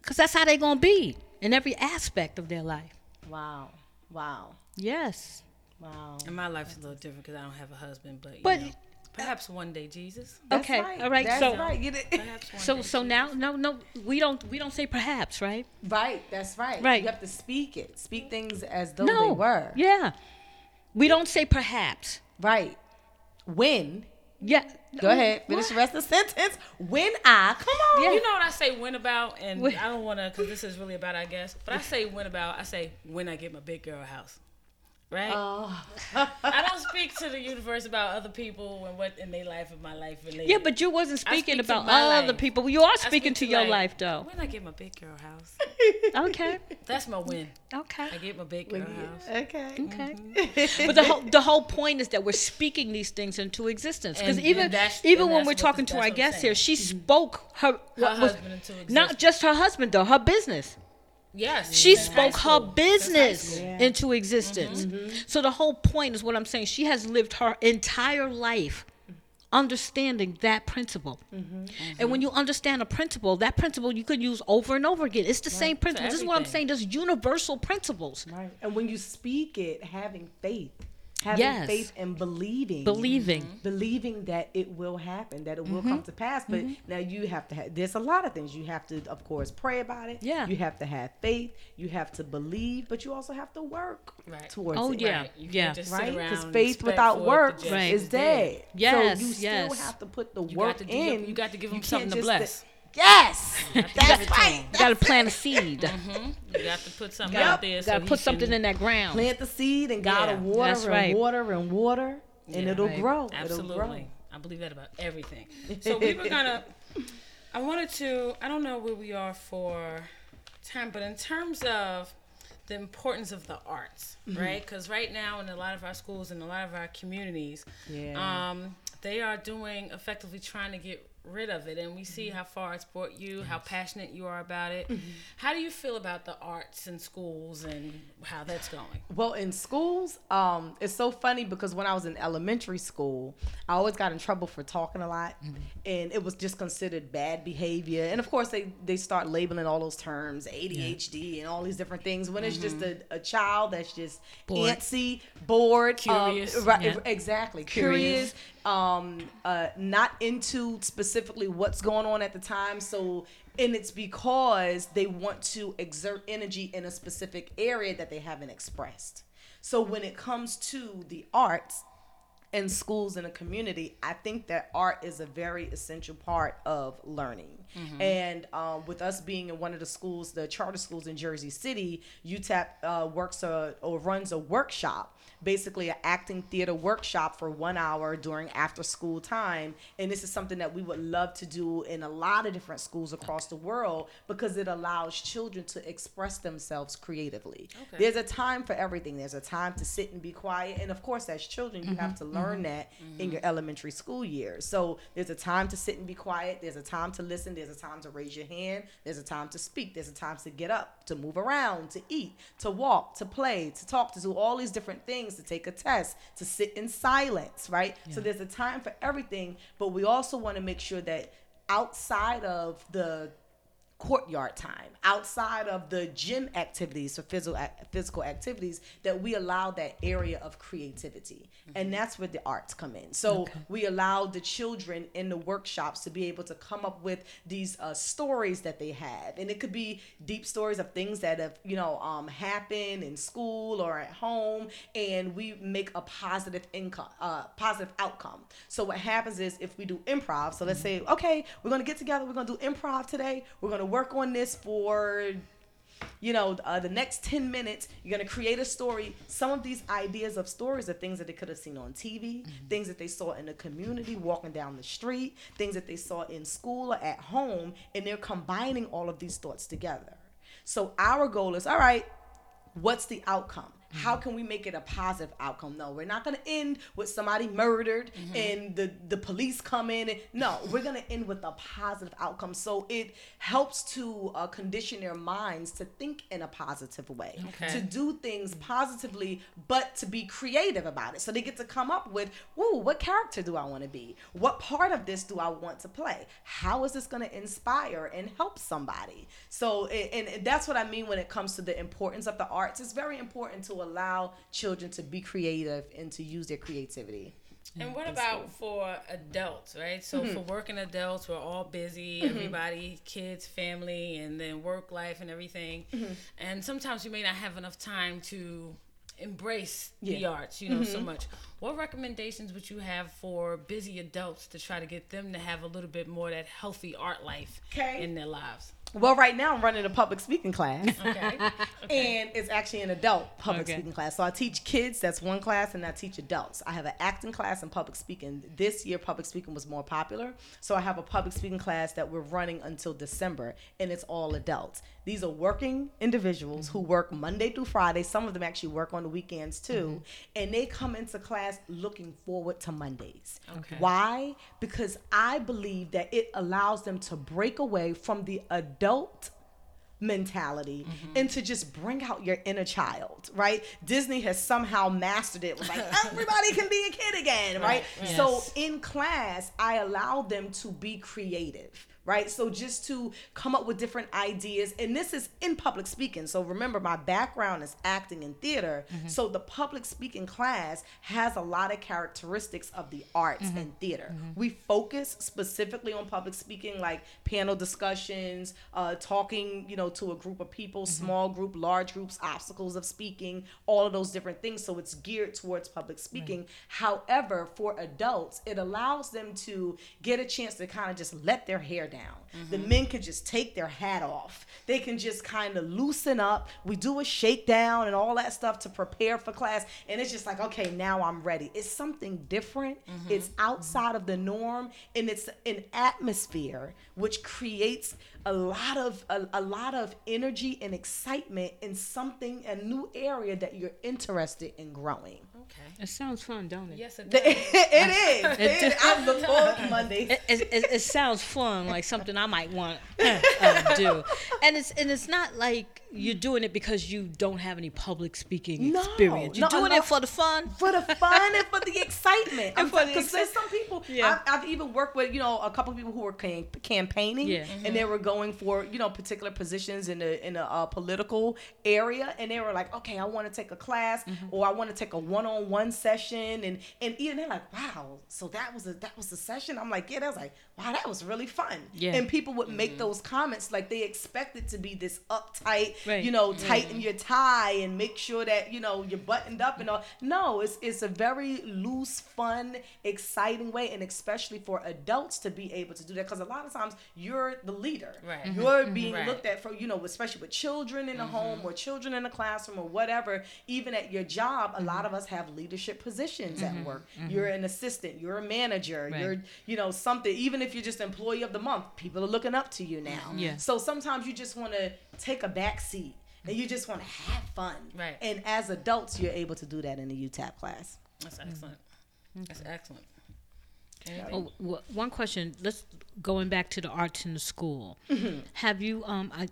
Because that's how they're going to be in every aspect of their life. Wow. Wow. Yes. Wow. And my life's a little different because I don't have a husband, but, you But- know, perhaps one day, Jesus. That's okay. right. All right. That's so right. You did- Perhaps one so day. so now no no we don't we don't say perhaps, right? right. That's right. Right. You have to speak it. Speak things as though no. they were. Yeah. We don't say perhaps. Right. When. Yeah. Go ahead. Finish the rest of the sentence. When I come on. Yeah. You know what I say when about, and When- I don't want to, because this is really about, I guess, but I <laughs> say when about, I say when I get my big girl house. Right? Oh. I don't speak to the universe about other people and what in their life and my life related. Yeah, but you wasn't speaking speak about my other life. people. You are speaking speak to your like, life, though. When I get my big girl house, <laughs> Okay. that's my win. Okay. I get my big girl house. Okay. Okay. Mm-hmm. but the whole <laughs> the whole point is that we're speaking these things into existence. Because even and even when we're talking the- to our that's what I'm guest here, saying. she spoke her, Her what was- into existence. not just her husband though, her business. Yes. She high spoke her school. Since high business school. into existence. Mm-hmm. So the whole point is what I'm saying. She has lived her entire life understanding that principle. Mm-hmm. Mm-hmm. And when you understand a principle, that principle you could use over and over again. It's the same principle. This is what I'm saying. There's universal principles. Right. And when you speak it, having faith, having Yes. faith and believing, Believing. Mm-hmm. believing that it will happen, that it will come mm-hmm. to pass. But mm-hmm. now you have to have. There's a lot of things you have to, of course, pray about it. Yeah. You have to have faith. You have to believe, but you also have to work Right. towards Oh, it. yeah. Right. You Yeah. just Right, because faith without for it to work Right. is dead. Yes, so you still yes. have to put the You work got to do in. your- you got to give can't something to bless. say- Yes, that's to right. 'em. You got to plant a seed. You got to put something Yep. out there. You got to he put something can- in that ground. Plant the seed and gotta Yeah, water that's and right. water and water, and Yeah. it'll Right. grow. It'll Absolutely. grow. I believe that about everything. So we were <laughs> gonna. I wanted to. I don't know where we are for time, but in terms of the importance of the arts, Mm-hmm. right? Because right now, in a lot of our schools and a lot of our communities, Yeah. um, they are doing effectively trying to get rid of it, and we see Mm-hmm. how far it's brought you, how passionate you are about it. How do you feel about the arts in schools and how that's going? Well, in schools, um, it's so funny because when I was in elementary school, I always got in trouble for talking a lot, Mm-hmm. and it was just considered bad behavior. And of course, they they start labeling all those terms, ADHD and all these different things. When it's just a, a child that's just Mm-hmm. Bored. antsy, bored, um, Curious. right? Yeah. Exactly, Curious. curious. Um, uh, not into specifically what's going on at the time. So and it's because they want to exert energy in a specific area that they haven't expressed. So when it comes to the arts and schools in a community, I think that art is a very essential part of learning. And um, with us being in one of the schools, the charter schools in Jersey City, UTAP uh, works a, or runs a workshop basically an acting theater workshop for one hour during after school time. And this is something that we would love to do in a lot of different schools across the world because it allows children to express themselves creatively. Okay. there's a time for everything. There's a time to sit and be quiet. And of course as children you have mm-hmm. to learn mm-hmm. that in mm-hmm. your elementary school years. So there's a time to sit and be quiet. There's a time to listen. There's a time to raise your hand. There's a time to speak. There's a time to get up to move around to eat to walk to play to talk to do all these different things to take a test to sit in silence right? So there's a time for everything but we also want to make sure that outside of the courtyard time outside of the gym activities for physical physical activities that we allow that area of creativity. And that's where the arts come in. So we allow the children in the workshops to be able to come up with these uh, stories that they have. And it could be deep stories of things that have you know um, happened in school or at home and we make a positive income uh, positive outcome. So what happens is if we do improv so let's say okay we're going to get together we're going to do improv today we're going to work on this for you know, uh, the next 10 minutes, you're going to create a story. Some of these ideas of stories are things that they could have seen on TV, mm-hmm. things that they saw in the community, walking down the street, things that they saw in school or at home, and they're combining all of these thoughts together. So our goal is all right, what's the outcome? How can we make it a positive outcome? No, we're not going to end with somebody murdered mm-hmm. and the, the police come in. No, we're going to end with a positive outcome. So it helps to uh, condition their minds to think in a positive way, okay. to do things positively, but to be creative about it. So they get to come up with, ooh, what character do I want to be? What part of this do I want to play? How is this going to inspire and help somebody? So, and, and that's what I mean when it comes to the importance of the arts. It's very important to allow children to be creative and to use their creativity. And what about for adults, right? So mm-hmm. for working adults, we're all busy, mm-hmm. everybody, kids, family, and then work life and everything. Mm-hmm. And sometimes we may not have enough time to embrace yeah. the arts, you know, so mm-hmm. much. What recommendations would you have for busy adults to try to get them to have a little bit more that healthy art life okay. in their lives? Well, right now I'm running a public speaking class. <laughs> Okay. <laughs> okay. And it's actually an adult public okay. speaking class. So I teach kids, that's one class, and I teach adults. I have an acting class and public speaking. This year, public speaking was more popular. So I have a public speaking class that we're running until December, and it's all adults. These are working individuals mm-hmm. who work Monday through Friday. Some of them actually work on the weekends too. Mm-hmm. And they come into class looking forward to Mondays. Okay. Why? Because I believe that it allows them to break away from the adult mentality mm-hmm. and to just bring out your inner child, right? Disney has somehow mastered it. Like <laughs> everybody can be a kid again, right? right? Yes. So in class, I allow them to be creative right? So just to come up with different ideas, and this is in public speaking. So remember, my background is acting and theater. Mm-hmm. So the public speaking class has a lot of characteristics of the arts mm-hmm. and theater. Mm-hmm. We focus specifically on public speaking, like panel discussions, uh, talking, you know, to a group of people, mm-hmm. small group, large groups, obstacles of speaking, all of those different things. So it's geared towards public speaking. Right. However, for adults, it allows them to get a chance to kind of just let their hair down. Mm-hmm. The men can just take their hat off. They can just kind of loosen up. We do a shakedown and all that stuff to prepare for class. And it's just like, okay, now I'm ready. It's something different. Mm-hmm. It's outside of the norm and it's an atmosphere which creates a lot of a, a lot of energy and excitement in something a new area that you're interested in growing. Okay. It sounds fun, don't it? Yes, it <laughs> does. it is. It, it, I look forward to <laughs> Mondays. It, it, it, sounds fun, like something I might want to <laughs> uh, do. And it's and it's not like you're doing it because you don't have any public speaking no, experience. You're no, doing no, it for the fun, for the fun and for the excitement. Because there's some people. Yeah. I've, I've, even worked with you know a couple of people who were cam- campaigning, yeah. mm-hmm. and they were going for you know particular positions in the in a uh, political area, and they were like, okay, I want to take a class, mm-hmm. or I want to take a one-on-one session, and and even they're like, wow, so that was a that was a session. I'm like, yeah, that was like, wow, that was really fun. Yeah. And people would make mm-hmm. those comments like they expect it to be this uptight right. you know, tighten your tie and make sure that you know you're buttoned up and all. No, it's it's a very loose, fun, exciting way, and especially for adults to be able to do that because a lot of times you're the leader. Right. Mm-hmm. You're mm-hmm. being right. looked at for you know, especially with children in the mm-hmm. home or children in the classroom or whatever. Even at your job, a lot mm-hmm. of us have leadership positions at work. You're an assistant. You're a manager. Right. You're you know something. Even if you're just employee of the month, people are looking up to you now. Yeah. So sometimes you just want to take a back seat and you just want to have fun. Right. And as adults, you're able to do that in the UTAP class. That's excellent. Mm-hmm. That's excellent. Oh, one question. Let's going back to the arts in the school. Mm-hmm. Have you um I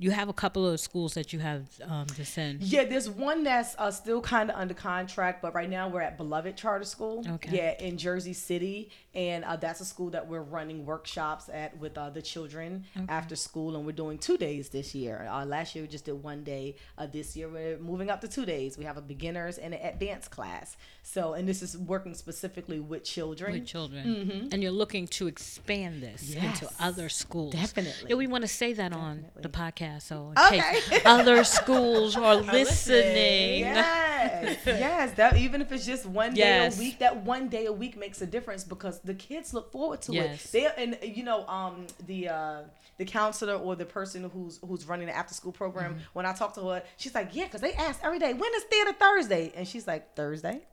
you have a couple of schools that you have um, to send. Yeah, there's one that's uh, still kind of under contract, but right now we're at Beloved Charter School. Okay. Yeah, in Jersey City, and uh, that's a school that we're running workshops at with uh, the children okay. after school, and we're doing two days this year. Uh, last year we just did one day. Uh, this year we're moving up to two days. We have a beginners and an advanced class. So, and this is working specifically with children. With children, mm-hmm. and you're looking to expand this yes. into other schools. Definitely. Yeah, we want to say that Definitely. on the podcast podcast. So okay. <laughs> other schools are listening. Yes, yes. That even if it's just one yes. day a week, that one day a week makes a difference because because the kids look forward to Yes. it. They and you know um the uh the counselor or the person who's who's running the after school program. Mm-hmm. When I talk to her, she's like, yeah, because they ask every day, when is theater Thursday? And she's like, Thursday. <laughs> <laughs>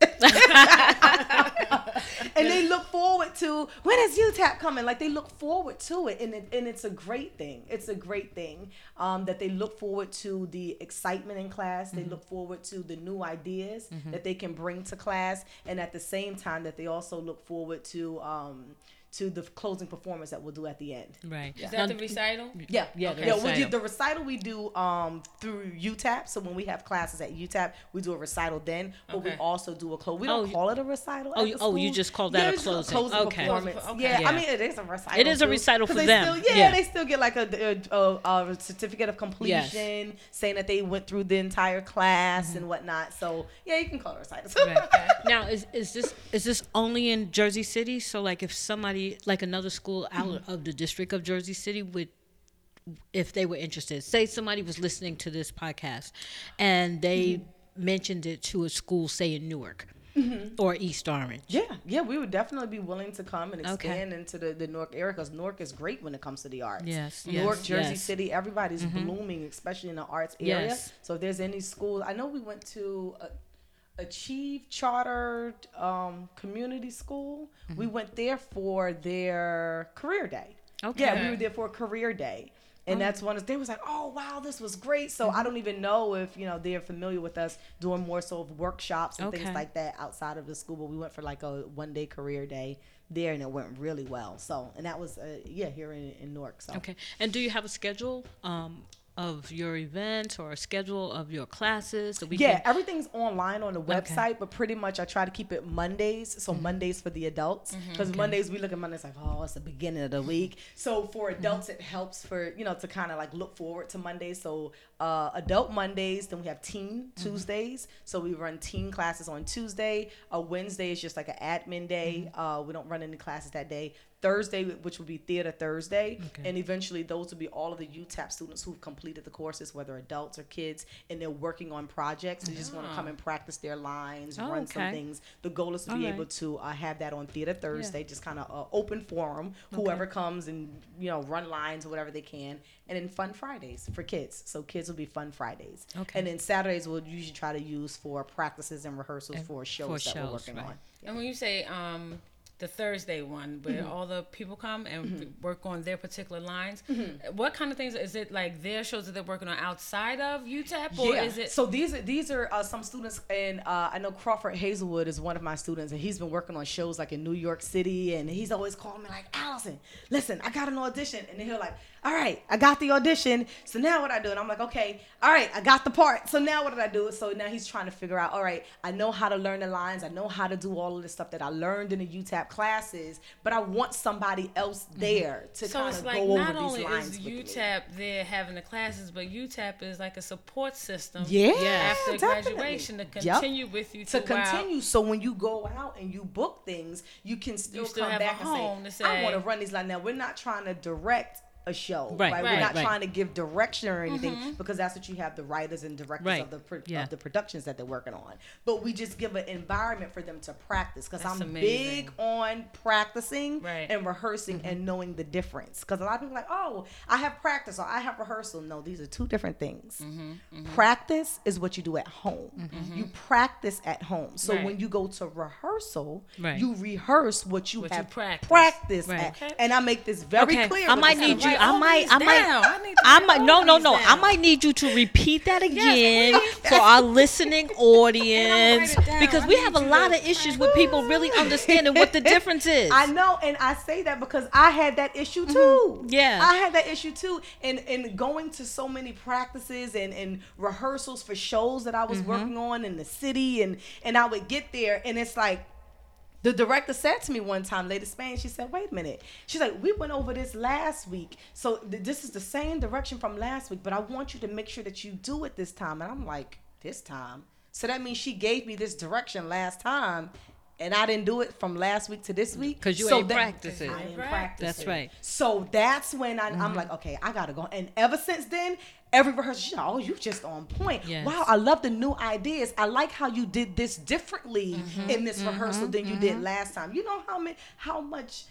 and they look forward to when is UTAP coming? Like they look forward to it, and it, and it's a great thing. It's a great thing um, that they look forward to the excitement in class. They look forward to the new ideas that they can bring to class, and at the same time that they also look forward to. Um, to the closing performance that we'll do at the end. Right. Is Now, that the recital? Yeah, Yeah, the yeah. We do, recital. the recital we do um through UTAP. So when we have classes at UTAP, we do a recital then, but we also do a close. We Oh, don't you- call it a recital. Oh, at you- the oh, you just call that yeah, a it's just closing. Okay. performance. Okay. Yeah, Yeah. I mean it is a recital. It is a too, for they them. Still, yeah, Yeah. they still get like a, a, a, a certificate of completion saying that they went through the entire class Mm-hmm. and whatnot. So yeah, you can call it a recital. Right. <laughs> Now, is, is this is this only in Jersey City? So, like, if somebody like another school out mm-hmm. of the district of Jersey City would, if they were interested, say somebody was listening to this podcast, and they mm-hmm. mentioned it to a school, say in Newark mm-hmm. or East Orange. Yeah, yeah, we would definitely be willing to come and Okay. expand into the, the Newark area because Newark is great when it comes to the arts. Yes, Newark, yes, Jersey yes. City, everybody's blooming, especially in the arts area. Yes. So if there's any school, I know we went to a, Achieve Chartered um, Community School. We went there for their career day. Okay. Yeah, we were there for a career day. And that's one of they was like, oh wow, this was great. So I don't even know if you know they're familiar with us doing more so of workshops and Okay. things like that outside of the school. But we went for like a one day career day there, and it went really well. So and that was uh, yeah here in, in Newark. So Okay. And do you have a schedule um, of your events or a schedule of your classes? So we Yeah, can- everything's online on the website, but pretty much I try to keep it Mondays. So Mm-hmm. Mondays for the adults, because Mondays we look at Mondays like, oh, it's the beginning of the week. So for Mm-hmm. adults, it helps for you know to kind of like look forward to Mondays. So uh, adult Mondays, then we have teen Mm-hmm. Tuesdays. So we run teen classes on Tuesday. A Wednesday is just like an admin day. Mm-hmm. Uh, we don't run any classes that day. Thursday, which would be theater Thursday, Okay. and eventually those will be all of the UTAP students who've completed the courses, whether adults or kids, and they're working on projects. They just want to come and practice their lines, Oh, run some things. The goal is to All be right. able to uh, have that on theater Thursday, just kind of uh, open forum. Whoever comes and you know run lines or whatever they can, and then fun Fridays for kids. So kids will be fun Fridays. Okay. And then Saturdays we'll usually try to use for practices and rehearsals And for shows for that we're working right. on. And when you say um, the Thursday one, where Mm-hmm. all the people come and work on their particular lines, what kind of things is it like? Their shows that they're working on outside of UTAP, or yeah. is it? So these are these are uh, some students, and uh, I know Crawford Hazelwood is one of my students, and he's been working on shows like in New York City, and he's always calling me like, Alison, listen, I got an audition, and then he'll like, all right, I got the audition, so now what I do? And I'm like, okay, all right, I got the part, so now what did I do? So now he's trying to figure out, all right, I know how to learn the lines, I know how to do all of this stuff that I learned in the UTAP classes, but I want somebody else there to Mm-hmm. so kind it's of like go not over only these lines is with me. UTAP there having the classes, but UTAP is like a support system. Yeah, after definitely. graduation to Yep. continue with you to continue. So when you go out and you book things, you can still, still come back and say, "I want to run these lines." Now we're not trying to direct a show, Right, right? right, We're not right. trying to give direction or anything Mm-hmm. because that's what you have the writers and directors Right, of the pro- yeah. of the productions that they're working on. But we just give an environment for them to practice because I'm amazing. big on practicing Right. and rehearsing mm-hmm. and knowing the difference. Because a lot of people are like, "Oh, I have practice or I have rehearsal." No, these are two different things. Mm-hmm, mm-hmm. Practice is what you do at home. You practice at home. So Right. when you go to rehearsal, Right. you rehearse what you What you have practiced. practiced Right. at. Okay. And I make this very okay, clear. I might need you. Write I might. I might. I need I might. all No, no, these no. I might need you to repeat that again please. <laughs> for our listening <laughs> audience because I we have a lot to of issues with people really understanding what the difference <laughs> is. I know, and I say that because I had that issue mm-hmm. too. Yeah. I had that issue too. And and going to so many practices and, and rehearsals for shows that I was mm-hmm. working on in the city and and I would get there and it's like the director said to me one time, Lady Spain, she said, wait a minute. She's like, we went over this last week. So th- this is the same direction from last week, but I want you to make sure that you do it this time. And I'm like, this time? So that means she gave me this direction last time and I didn't do it from last week to this week 'Cause you so ain't that- practice it. I didn't Right. practice That's right. So that's when I, I'm mm-hmm. like, okay, I gotta go. And ever since then, every rehearsal, she's like, oh, you just on point. Yes. Wow, I love the new ideas. I like how you did this differently mm-hmm. in this rehearsal mm-hmm. than you did last time. You know how many, how much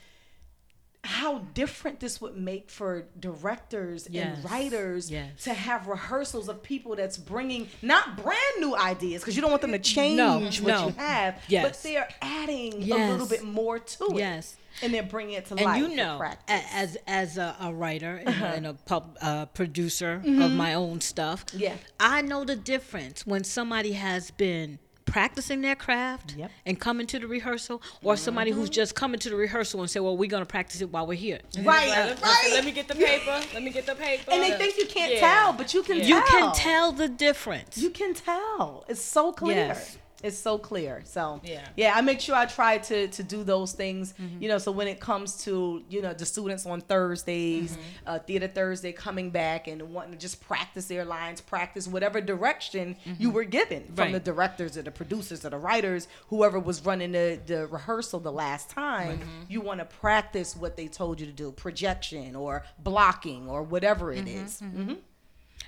how different this would make for directors Yes. and writers Yes. to have rehearsals of people that's bringing not brand new ideas because you don't want them to change No, what no. you have, but they're adding a little bit more to it. Yes. and they're bringing it to and life. you know, as as a, a writer and, a- and a pub, uh, producer of my own stuff, Mm-hmm. Yeah. I know the difference when somebody has been practicing their craft Yep. and coming to the rehearsal, or somebody who's mm-hmm. just coming to the rehearsal and say, "Well, we're gonna practice it while we're here." right, Let, right. let me get the paper. Let me get the paper. and they think you can't Yeah. tell, but you can. Yeah. You can tell the difference. You can tell. It's so clear. Yes. It's so clear. So Yeah. yeah, I make sure I try to to do those things. Mm-hmm. You know, so when it comes to you know the students on Thursdays, Mm-hmm. uh, theater Thursday coming back and wanting to just practice their lines, practice whatever direction you were given from Mm-hmm. Right. the directors or the producers or the writers, whoever was running the the rehearsal the last time. Mm-hmm. You want to practice what they told you to do, projection or blocking or whatever it Mm-hmm. is. Mm-hmm.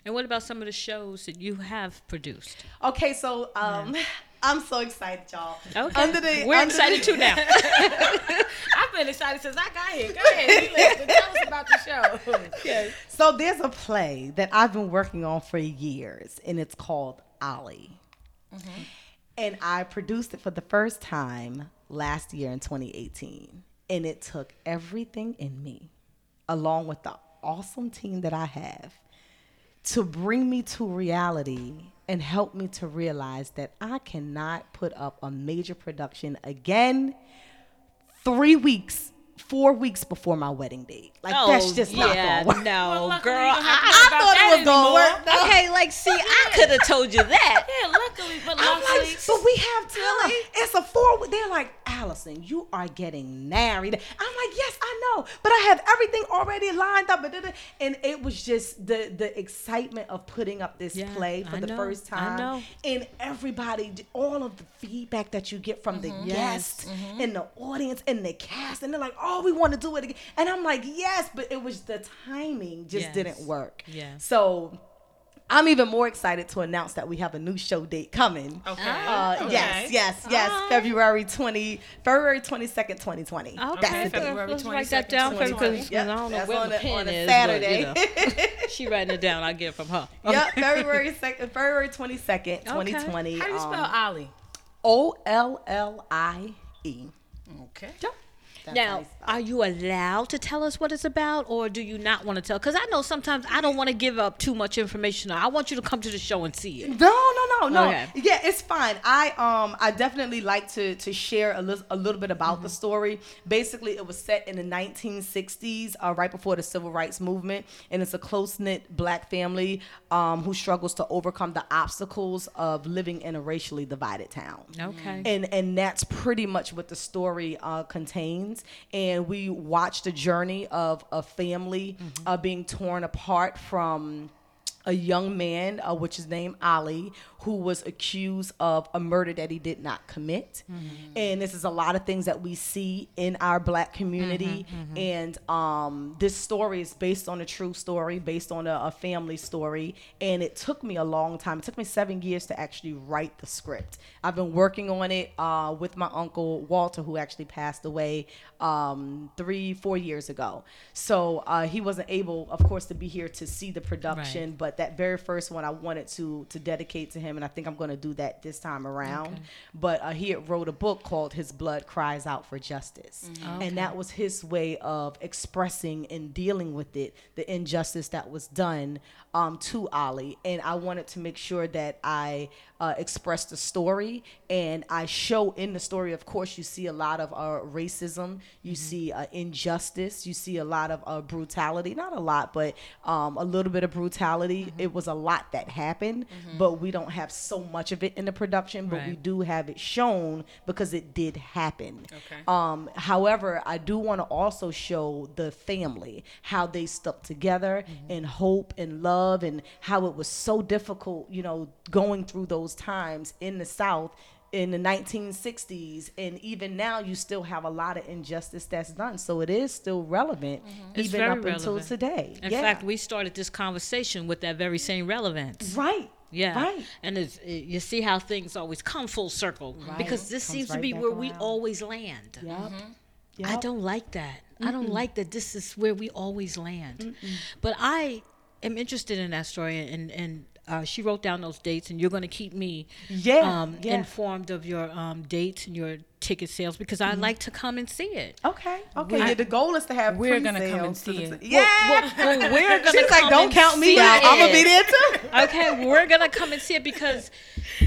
and what about some of the shows that you have produced? Okay, so um, <laughs> I'm so excited, y'all. Okay, Under the, we're under excited the- too now. <laughs> I've been excited since I got here. Go ahead. You. Tell us about the show. <laughs> Yes. So there's a play that I've been working on for years, and it's called Ollie. Mm-hmm. And I produced it for the first time last year in 2018. And it took everything in me, along with the awesome team that I have, to bring me to reality and help me to realize that I cannot put up a major production again three weeks, four weeks before my wedding date. Like oh, that's just not Oh, gonna work. no, Well, girl. you don't have to I, I thought it was gonna work. though. okay, like, see, I could have told you that. <laughs> Yeah, luckily, but I'm luckily. like, but we have time. It's a four. They're like, Alison, you are getting married. I'm like, yes, I know, but I have everything already lined up. And it was just the the excitement of putting up this Yeah, play for I the know, first I time, know. and everybody, all of the feedback that you get from the mm-hmm. guests mm-hmm. and the audience and the cast, and they're like, oh, we want to do it again. And I'm like, yes, but it was the timing just Yes. didn't work. Yeah. So. I'm even more excited to announce that we have a new show date coming. Okay. Uh, Okay. Yes, yes, yes. Alright. February 20, February 22nd, 2020. Okay, That's the date. February let's write that 22nd, down because 2020. I don't know that's where on the a- pen on a is. Saturday. But, you know, <laughs> she writing it down. I get it from her. yep, <laughs> February 2nd, February 22nd, 2020. How do you spell um, Ollie? O L L I E. Okay. Yep. That's Now, you spell it. Are you allowed to tell us what it's about, or do you not want to tell? Because I know sometimes I don't want to give up too much information. I want you to come to the show and see it. No, no, no, no. Okay. Yeah, it's fine. I um I definitely like to to share a little a little bit about Mm-hmm. the story. Basically, it was set in the 1960s, uh, right before the civil rights movement, and it's a close knit black family um who struggles to overcome the obstacles of living in a racially divided town. Okay. And and that's pretty much what the story uh, contains. And we watch the journey of a family uh, being torn apart from a young man, uh, which is named Ollie, who was accused of a murder that he did not commit. And this is a lot of things that we see in our black community. And um, this story is based on a true story, based on a, a family story. And it took me a long time. It took me seven years to actually write the script. I've been working on it uh, with my uncle Walter, who actually passed away um, three, four years ago. So uh, he wasn't able, of course, to be here to see the production. Right. But that very first one, I wanted to to dedicate to him, and I think I'm going to do that this time around. But uh, he wrote a book called "His Blood Cries Out for Justice," and that was his way of expressing and dealing with it, the injustice that was done um, to Ollie. And I wanted to make sure that I uh, express the story, and I show in the story. Of course, you see a lot of uh, racism, you see uh, injustice, you see a lot of uh, brutality. Not a lot, but um, a little bit of brutality. It was a lot that happened, but we don't have so much of it in the production. But we do have it shown because it did happen. Okay. Um, however, I do want to also show the family how they stuck together in hope and love, and how it was so difficult, you know, going through those times in the South in the 1960s and even now you still have a lot of injustice that's done so it is still relevant mm-hmm. It's even up until relevant. today In yeah. fact, we started this conversation with that very same relevance. right Yeah. right And it's, it, you see how things always come full circle because this Comes seems to be where we always land. yep. Mm-hmm. I Yep. don't like that. I don't like that this is where we always land. But I am interested in that story, and and uh, she wrote down those dates, and you're going to keep me Yeah, um, yeah. informed of your um, dates and your ticket sales because I'd like to come and see it. okay okay We- yeah, the goal is to have We're gonna come and see it. yeah Well, well, <laughs> we're gonna she's like come don't and count me see out i'm gonna be it." there too <laughs> okay, we're gonna come and see it because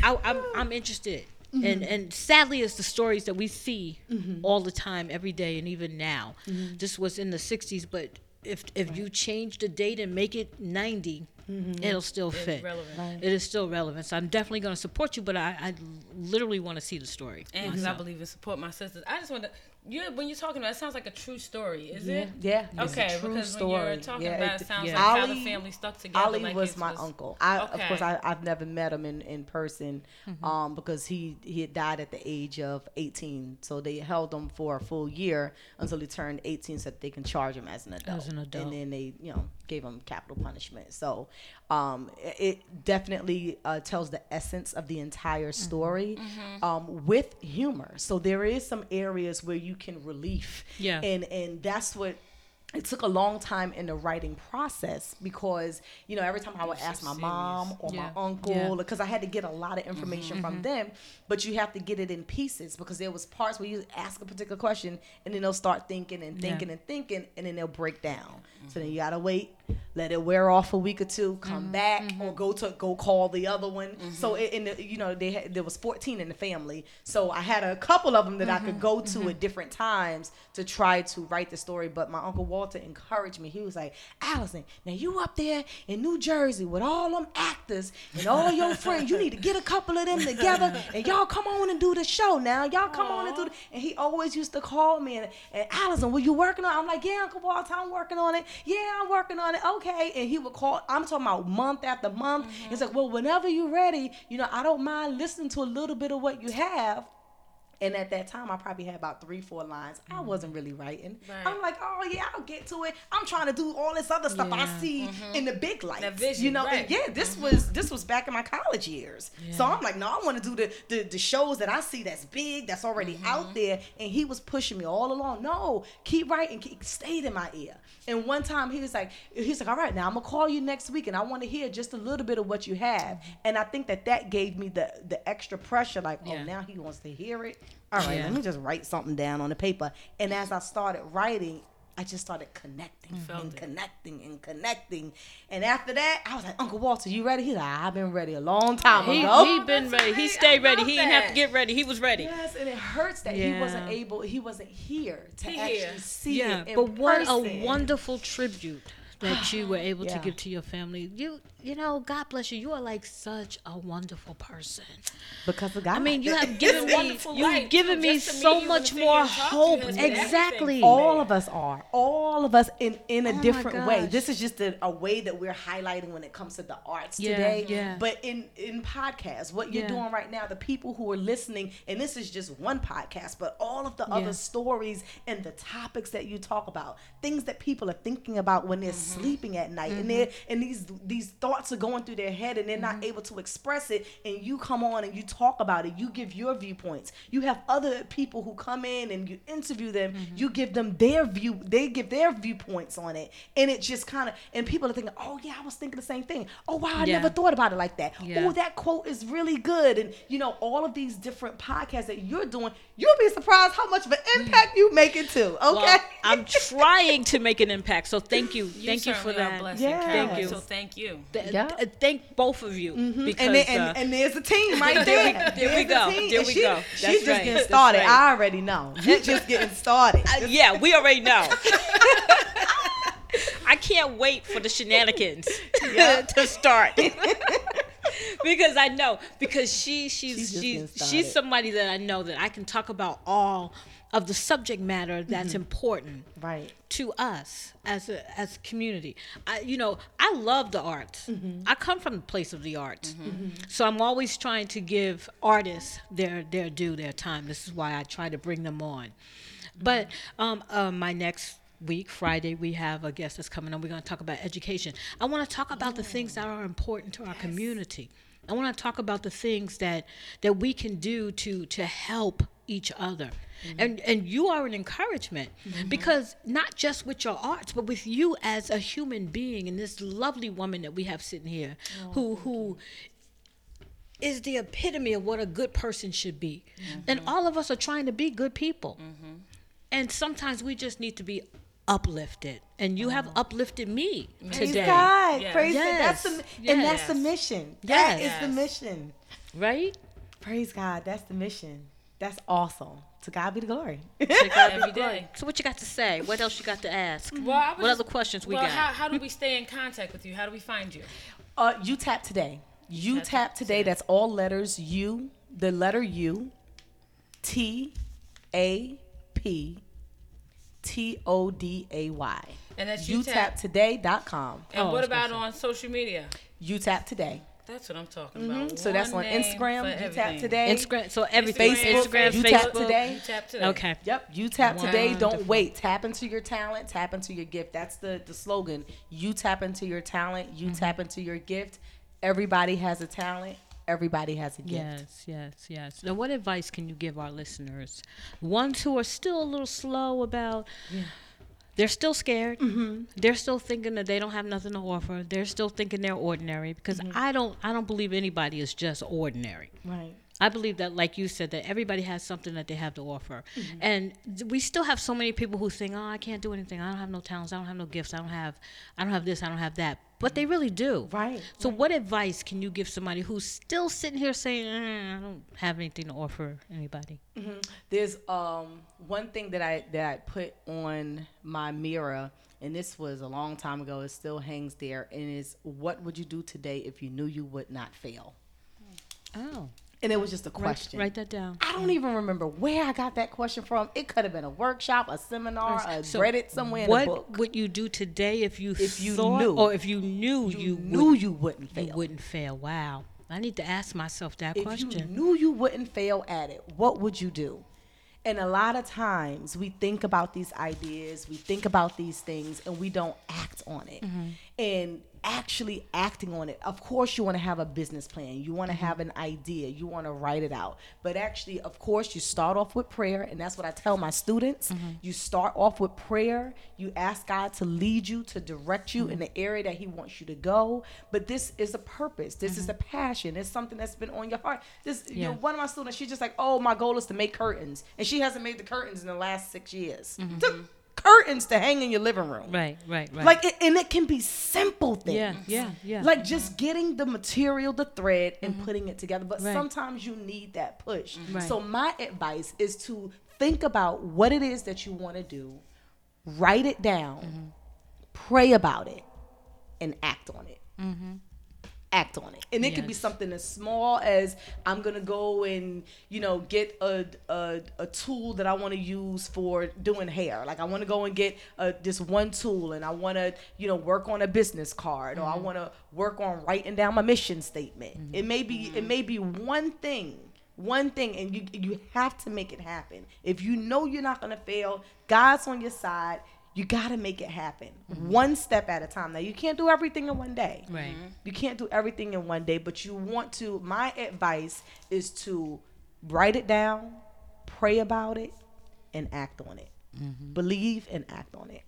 I, I'm I'm interested. Mm-hmm. And and sadly, it's the stories that we see all the time, every day, and even now. Mm-hmm. This was in the '60s, but if if you change the date and make it 90, Mm-hmm. it'll still fit. relevant. It is still relevant. So I'm definitely going to support you, but I, I literally want to see the story. And because I believe in support my sisters. I just want to. You when you're talking about it, sounds like a true story, is it? yeah it's Okay, a true because when story you're talking yeah, about it, it sounds yeah. like how the family stuck together. Ollie like was it my uncle. I, Of course, I, I've never met him in, in person Mm-hmm. um, because he, he had died at the age of 18. So they held him for a full year until he turned 18 so that they can charge him as an adult. As an adult. And then they, you know, gave him capital punishment. So um, it, it definitely uh, tells the essence of the entire Mm-hmm. story Um, with humor. So there is some areas where you can relief. Yeah. And, and that's what it took a long time in the writing process because you know every time I would ask my mom or Yeah. my uncle Yeah. because I had to get a lot of mm-hmm, information from mm-hmm. them, but you have to get it in pieces because there was parts where you ask a particular question and then they'll start thinking and Yeah. thinking and thinking and then they'll break down. So then mm-hmm. you gotta wait, let it wear off a week or two, come mm-hmm, back or mm-hmm. go to go call the other one. Mm-hmm. So it, in the, you know they had, there was 14 in the family, so I had a couple of them that I could go to at different times to try to write the story. But my uncle Walter encouraged me. He was like, Alison, now you up there in New Jersey with all them actors and all your <laughs> friends. You need to get a couple of them together and y'all come on and do the show now. Y'all come on and do the and he always used to call me and, and Alison, were you working on it? I'm like, Yeah, Uncle Walter, I'm working on it. Yeah, I'm working on it. Okay. And he would call, I'm talking about month after month. Mm-hmm. He's like, Well, whenever you're ready, you know, I don't mind listening to a little bit of what you have. And at that time, I probably had about three, four lines. I mm-hmm. wasn't really writing. Right. I'm like, oh yeah, I'll get to it. I'm trying to do all this other stuff I Yeah. see mm-hmm. in the big lights. That vision, you know, right. and yeah, this mm-hmm. was this was back in my college years. So I'm like, no, I want to do the, the the shows that I see that's big, that's already out there. And he was pushing me all along. No, keep writing, keep stayed in my ear. And one time he was like, he's like, all right, now I'm gonna call you next week, and I want to hear just a little bit of what you have. And I think that that gave me the the extra pressure, like, oh, now he wants to hear it. All right, Yeah. let me just write something down on the paper. And as I started writing, I just started connecting Felt and it. connecting and connecting. And after that, I was like, Uncle Walter, you ready? He's like, I've been ready a long time He ago. he been that's ready. He stayed ready. love He didn't have to get ready. He was ready. Yes, and it hurts that he wasn't able, he wasn't here to He actually here. see yeah, it in but what a wonderful tribute that you were <sighs> able to give to your family. You you know, God bless you. You are like such a wonderful person. because of God. I mean, you have given me you've given me so much and sit here more and talk to you hope. has been everything. Exactly. all of us are all of us in in a Oh different way this is just a, a way that we're highlighting when it comes to the arts Yeah, today yeah. but in in podcasts what you're Yeah. doing right now the people who are listening and this is just one podcast but all of the Yeah. other stories and the topics that you talk about things that people are thinking about when they're Mm-hmm. sleeping at night and they're and these these thoughts are going through their head and they're Mm-hmm. not able to express it and you come on and you talk about it you give your viewpoints you have other people who come in and you interview them Mm-hmm. you give them their view they give their viewpoints on it and it just kind of and people are thinking oh yeah i was thinking the same thing oh wow i Yeah. never thought about it like that Yeah. oh that quote is really good and you know all of these different podcasts that you're doing you'll be surprised how much of an impact you make it too okay Well, I'm trying to make an impact. So thank you. You thank you for that. blessed Yes. and Thank you. So thank you. Yeah. th- thank both of you because and, then, and, uh, and there's a team <laughs> right there. There we go. There we she, go. She's That's just right. getting started. right. I already know. <laughs> She's just getting started. Uh, yeah, we already know. <laughs> I can't wait for the shenanigans to start. because I know because she she's She's she's she's, somebody that I know that I can talk about all of the subject matter that's mm-hmm. important Right. to us as a as a community. I you know, I love the arts. Mm-hmm. I come from the place of the arts. Mm-hmm. So I'm always trying to give artists their their due, their time. This is why I try to bring them on. But um uh, my next week Friday we have a guest that's coming on. We're going to talk about education. I want to talk about the things that are important to our community. I want to talk about the things that that we can do to to help each other. Mm-hmm. And and you are an encouragement mm-hmm. because not just with your arts, but with you as a human being and this lovely woman that we have sitting here oh, who who is the epitome of what a good person should be. Mm-hmm. And all of us are trying to be good people. And sometimes we just need to be uplifted. And you have oh. uplifted me Praise today. God. Yes. Praise God. That's the Yes. and that's the Yes. mission. That is Yes. the mission. Right? Praise God. That's the mission. That's awesome. To God be the glory. Every <laughs> day. So what you got to say? What else you got to ask? Well, What just- other questions we well, got? How, how do we stay in contact with you? How do we find you? Uh, you tap today. You Tap tap today. That's all letters. U, the letter U, T, A, P, T O D A Y. And that's UTaptoday.com. And Oh, what about on social media? You tap today. That's what I'm talking about. So that's on Instagram. for You tap everything. today. Instagram. So everything. Facebook, Instagram, you Facebook. tap today. You tap today. Okay. Yep, you tap today. Don't wait. Tap into your talent. Tap into your gift. That's the the slogan. You tap into your talent. You Mm-hmm. tap into your gift. Everybody has a talent. Everybody has a gift. Yes, yes, yes. Now, what advice can you give our listeners? Ones who are still a little slow about. They're still scared. Mm-hmm. They're still thinking that they don't have nothing to offer. They're still thinking they're ordinary because Mm-hmm. I don't. I don't believe anybody is just ordinary. Right. I believe that, like you said, that everybody has something that they have to offer, Mm-hmm. and we still have so many people who think, "Oh, I can't do anything. I don't have no talents. I don't have no gifts. I don't have, I don't have this. I don't have that." But they really do. Right, So, what advice can you give somebody who's still sitting here saying, eh, "I don't have anything to offer anybody"? There's um one thing that I that I put on my mirror, and this was a long time ago. It still hangs there, and is what would you do today if you knew you would not fail? Oh, And it was just a question. write that down. I don't even remember where I got that question from. It could have been a workshop, a seminar, a So read it somewhere in a What book. would you do today if you If you thought, knew. or if you knew you, you would- knew you wouldn't fail. you wouldn't fail? Wow, I need to ask myself that if question. you knew you wouldn't fail at it, what would you do? And a lot of times we think about these ideas, we think about these things, and we don't act on it. Mm-hmm. And actually acting on it, of course, you want to have a business plan, you want to Mm-hmm. have an idea, you want to write it out. But actually, of course, you start off with prayer, and that's what I tell my students. Mm-hmm. You start off with prayer, you ask God to lead you, to direct you in Mm-hmm. the area that He wants you to go. But this is a purpose, this Mm-hmm. is a passion, it's something that's been on your heart. This, you know, one of my students, she's just like, oh, my goal is to make curtains. And she hasn't made the curtains in the last six years. Curtains to hang in your living room. Mm-hmm. Right, right, right. Like, it, and it can be simple things. yeah, yeah, yeah. Like just getting the material, the thread, and putting it together. But Mm-hmm. Right. sometimes you need that push. Right. So my advice is to think about what it is that you want to do, write it down, Mm-hmm. pray about it, and act on it. Mm-hmm. Act on it, and it could be something as small as I'm gonna go and you know get a a, a tool that I want to use for doing hair. Like I want to go and get uh this one tool, and I want to you know work on a business card, or I mm-hmm. want to work on writing down my mission statement. Mm-hmm. It may be it mm-hmm. may be one thing one thing and you you have to make it happen. If you know you're not going to fail god's on your side you got to make it happen mm-hmm. one step at a time now you can't do everything in one day Right. Mm-hmm. you can't do everything in one day but you want to my advice is to write it down pray about it and act on it mm-hmm. believe and act on it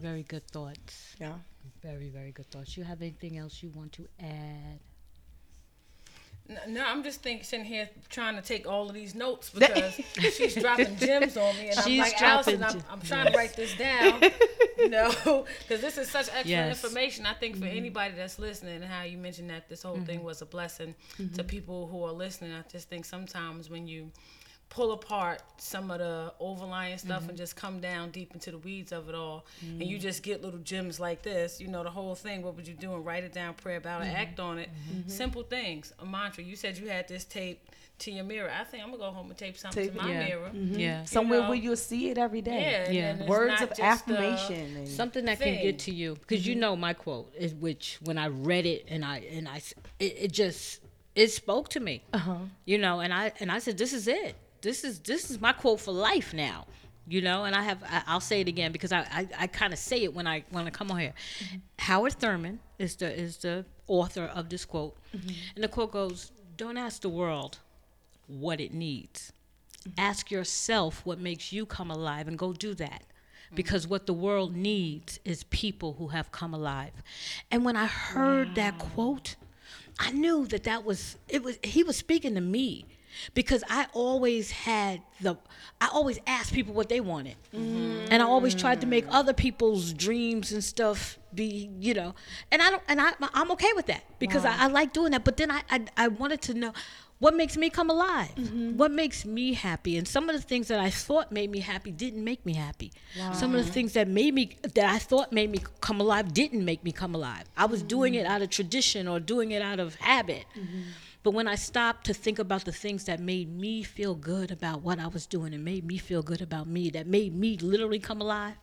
Very good thoughts. yeah Very, very good thoughts. You have anything else you want to add? No, I'm just thinking, sitting here trying to take all of these notes <laughs> because she's dropping gems on me, and She's I'm like, Alison, I'm, I'm trying to write this down, you know, because this is such excellent Yes. Mm-hmm. information. I think for anybody that's listening, and how you mentioned that this whole thing was a blessing to people who are listening. I just think sometimes when you pull apart some of the overlying stuff and mm-hmm. just come down deep into the weeds of it all. And you mm-hmm. just get little gems like this you know the whole thing what would you do? And write it down pray about it mm-hmm. act on it. Simple things. A mantra. You said you had this tape to your mirror. I think i'm gonna go home and tape something Tape to my Yeah. mirror. Yeah. Somewhere know. where you'll see it every day. yeah, and Yeah. then Words of affirmation. and, something that can get to you. Because you know my quote is which when i read it and i and i it, it just it spoke to me. Uh-huh. you know and i and i said this is it this is this is my quote for life now you know? And i have I, i'll say it again because i i, I kind of say it when i when i come on here. Mm-hmm. Howard thurman is the is the author of this quote. Mm-hmm. And the quote goes don't ask the world what it needs. Mm-hmm. Ask yourself what makes you come alive and go do that. Because what the world needs is people who have come alive. And when i heard that quote i knew that that was it was he was speaking to me because i always had the i always asked people what they wanted. And i always tried to make other people's dreams and stuff be you know and i don't and i i'm okay with that because I, I like doing that. But then I, I i wanted to know what makes me come alive mm-hmm. what makes me happy. And some of the things that i thought made me happy didn't make me happy. Some of the things that made me that i thought made me come alive didn't make me come alive. I was doing it mm. out of tradition or doing it out of habit mm-hmm. But when i stopped to think about the things that made me feel good about what i was doing and made me feel good about me that made me literally come alive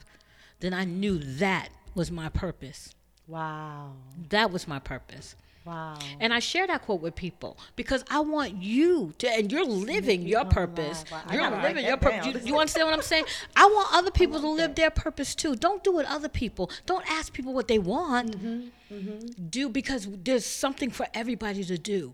then i knew that was my purpose wow. that was my purpose Wow. and I share that quote with people because I want you to, and you're living your purpose. Wow, You're living your purpose. You, <laughs> you understand what I'm saying? I want other people to live their purpose too. Don't do it other people. Don't ask people what they want. Do because there's something for everybody to do.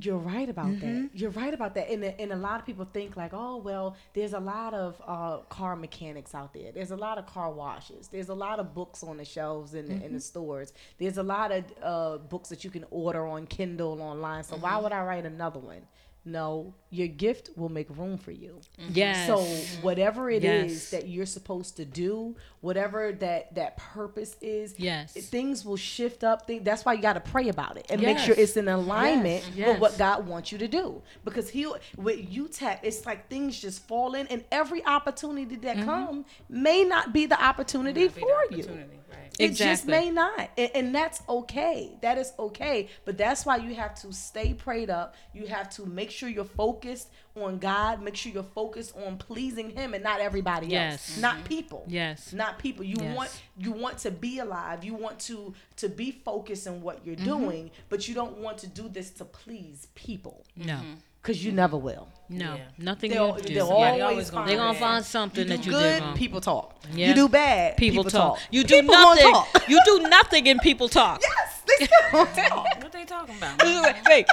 You're right about Mm-hmm. that. You're right about that. And, and a lot of people think like, oh well, there's a lot of uh, car mechanics out there. There's a lot of car washes. There's a lot of books on the shelves in the, in Mm-hmm. the stores. There's a lot of uh, books that you can order on Kindle online. So Mm-hmm. why would I write another one? No, your gift will make room for you. Yes. So whatever it is Yes. that you're supposed to do, whatever that that purpose is, Yes. things will shift up. Thing that's why you got to pray about it and make sure it's in alignment Yes. with what God wants you to do. Because He'll with UTAP, it's like things just fall in, and every opportunity that Mm-hmm. come may not be the opportunity Be the for you. opportunity, right. It just may not, and, and that's okay. That is okay. But that's why you have to stay prayed up. You have to make sure you're focused on God. Make sure you're focused on pleasing Him and not everybody Yes. else, not people. Yes. not people. You Yes. want you want to be alive. You want to to be focused in what you're Mm-hmm. doing, but you don't want to do this to please people No. because you never will. No. Yeah. Nothing They'll, you do. they'll Somebody always always gonna find They're gonna bad. find something you that do you good, did wrong. people talk. Yeah. You do bad, People, talk. You <laughs> do People nothing. talk. You do nothing and people talk. <laughs> Yes, they still <laughs> talk. What they talking about? wait,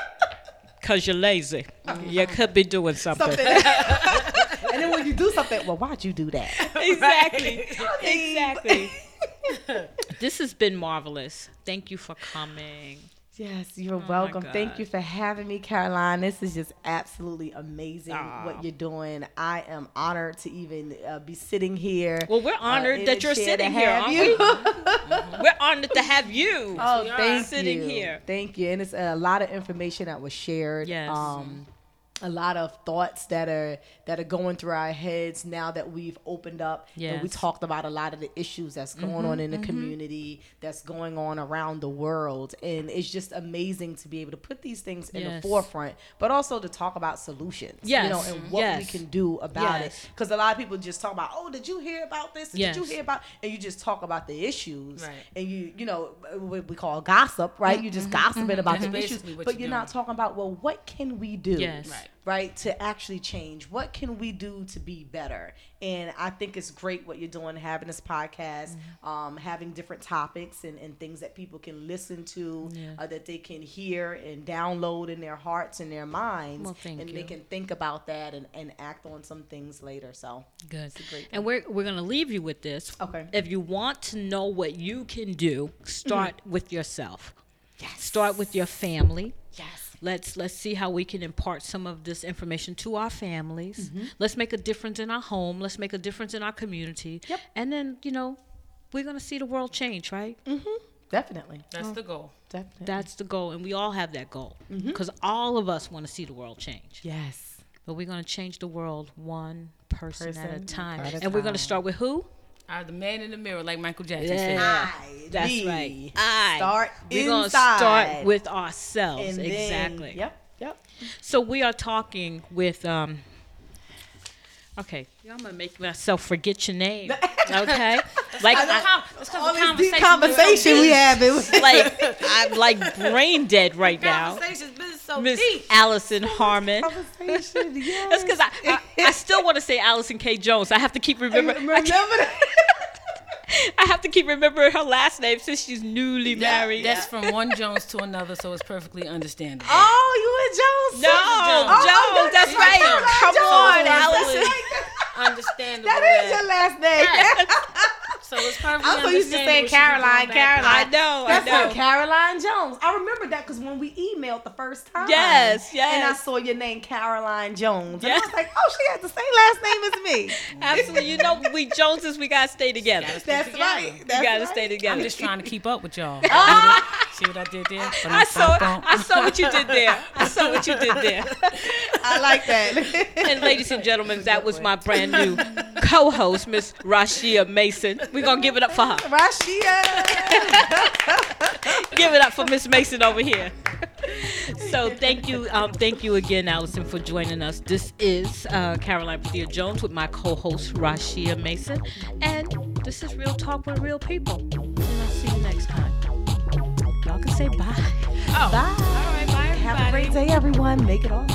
wait. Cause you're lazy. You could be doing something. something. <laughs> and then when you do something, well, why'd you do that? exactly. Exactly. <laughs> this has been marvelous. Thank you for coming. Yes, you're my welcome. Thank you for having me, Caroline. This is just absolutely amazing Aw. what you're doing. I am honored to even uh, be sitting here. Well, we're uh, honored in that you're sitting here, aren't you. <laughs> We're honored to have you. Oh, we thank Sitting you. here. Thank you. And it's a lot of information that was shared. Yes. Um, a lot of thoughts that are that are going through our heads now that we've opened up and we Mm-hmm, talked about a lot of the issues that's going on in the community that's going on around the world. And it's just amazing to be able to put these things in Yes. the forefront but also to talk about solutions you know and what we can do about Yes. it because a lot of people just talk about oh did you hear about this? Did you hear about and you just talk about the issues. Right. and you you know what we call gossip right? You're just gossiping about the issues but you're you're not talking about well what can we do? Yes. Right. Right to actually change what can we do to be better and i think it's great what you're doing having this podcast Mm-hmm. um, having different topics and, and things that people can listen to Yeah. uh, that they can hear and download in their hearts and their minds Well, thank and you. they can think about that and, and act on some things later so Good. And we're we're gonna leave you with this. Okay. If you want to know what you can do, start with yourself. Yes. Start with your family. yes Let's let's see how we can impart some of this information to our families. Mm-hmm. Let's make a difference in our home. Let's make a difference in our community. Yep. And then you know, we're gonna see the world change, right? mm-hmm. definitely That's the goal. definitely That's the goal, and we all have that goal Mm-hmm. because all of us want to see the world change. yes but we're going to change the world one person, at a time. at a and we're going to start with who? Uh, the man in the mirror, like Michael Jackson Yeah. said. I, That's me. right. I. Start We're going to start with ourselves. And then- exactly. Yep. Yep. So we are talking with um Okay, I'm gonna make myself forget your name. <laughs> Okay, like It's I, com- All the this deep conversation conversation we been having. like I'm like brain dead right now. deep. Conversation's been so Miss deep. Alison Harmon. conversation. <laughs> Yes. That's because I, I I still want to say Alison K Jones. I have to keep remembering. I, remember can't- that. <laughs> I have to keep remembering her last name since she's newly married. That's from one Jones to another, so it's perfectly understandable. Oh, you and Jones. no, oh, oh, Jones. Jones. Oh, that's that's right. right. Come on, Jones. Alison. Understandable. That is your last name. <laughs> So it's perfectly I'm so used to saying she be going Caroline, Caroline. I know. That's I know. her, Caroline Jones. I remember that because when we emailed the first time. Yes, yes. And I saw your name, Caroline Jones. And I was like, oh, she has the same last name as me. <laughs> Absolutely. You know, we Joneses, we gotta stay together. Gotta That's right. We gotta right. stay together. I'm just trying to keep up with y'all. Ah! See what I did there? But I I'm saw, bump, I saw what you did there. I saw what you did there. I like that. And ladies and gentlemen, that was my brand new co-host, Miss Rashia Mason. We're gonna give it up for her. Rashia. <laughs> Give it up for Miss Mason over here. So thank you, um, thank you again, Alison, for joining us. This is uh, Caroline Padilla Jones with my co-host Rashia Mason, and this is Real Talk with Real People. And I'll see you next time. Say bye. Oh. Bye. Right, bye. Have a great day, everyone. Make it all.